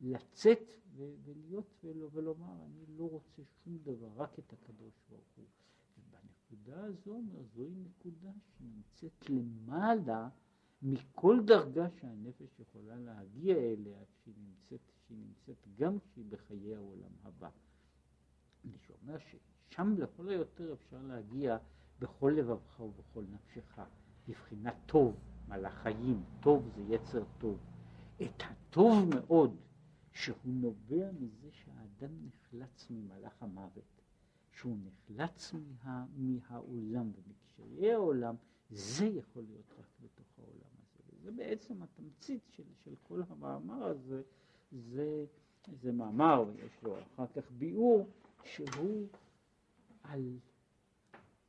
לצאת ולהיות ולומר, אני לא רוצה שום דבר, רק את הקדוש ברוך הוא. הנקודה הזו, זוהי נקודה שנמצאת למעלה מכל דרגה שהנפש יכולה להגיע אליה, שהיא נמצאת, שהיא נמצאת גם כשהיא בחיי העולם הבא. אני שאומר ששם לכל היותר אפשר להגיע בכל לבבך ובכל נפשך, לבחינת טוב, מלאך חיים, טוב זה יצר טוב. את הטוב מאוד שהוא נובע מזה שהאדם נחלץ ממלאך המוות. שהוא נחלץ מה, מהעולם ומקשיי העולם, זה יכול להיות רק בתוך העולם הזה. וזה בעצם התמצית של, של כל המאמר הזה, זה, זה מאמר, ויש לו אחר כך ביאור, שהוא על,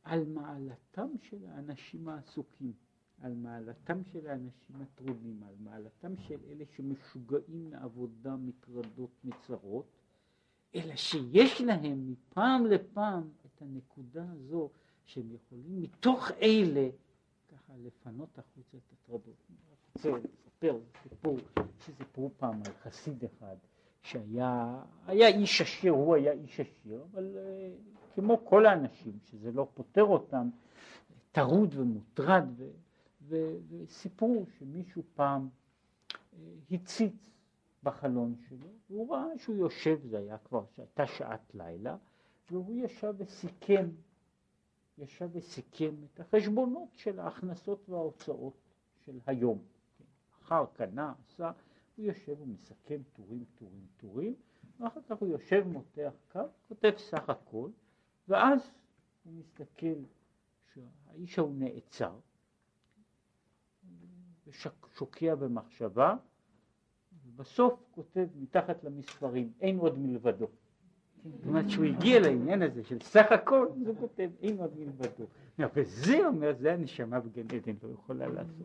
על מעלתם של האנשים העסוקים, על מעלתם של האנשים הטרודים, על מעלתם של אלה שמשוגעים מעבודה, מטרדות, מצרות, אלא שיש להם מפעם לפעם את הנקודה הזו שהם יכולים מתוך אלה ככה לפנות החוצה את הטרדות. רוצה לספר סיפור, שסיפרו פעם על חסיד אחד שהיה היה איש עשיר, הוא היה איש עשיר, אבל uh, כמו כל האנשים, שזה לא פותר אותם, טרוד ומוטרד, ו, ו, וסיפרו שמישהו פעם uh, הציץ בחלון שלו, והוא ראה שהוא יושב, זה היה כבר, שהייתה שעת לילה, והוא ישב וסיכם, ישב וסיכם את החשבונות של ההכנסות וההוצאות של היום. אחר קנה, עשה, הוא יושב ומסכם טורים, טורים, טורים, ואחר כך הוא יושב, מותח קו, כותב סך הכל, ואז הוא מסתכל שהאיש ההוא נעצר, ושוקע במחשבה, ובסוף כותב מתחת למספרים, אין עוד מלבדו. זאת אומרת שהוא הגיע לעניין הזה של סך הכל, אז הוא כותב אין עוד מלבדו. וזה אומר, זה הנשמה בגן עדן לא יכולה לעשות.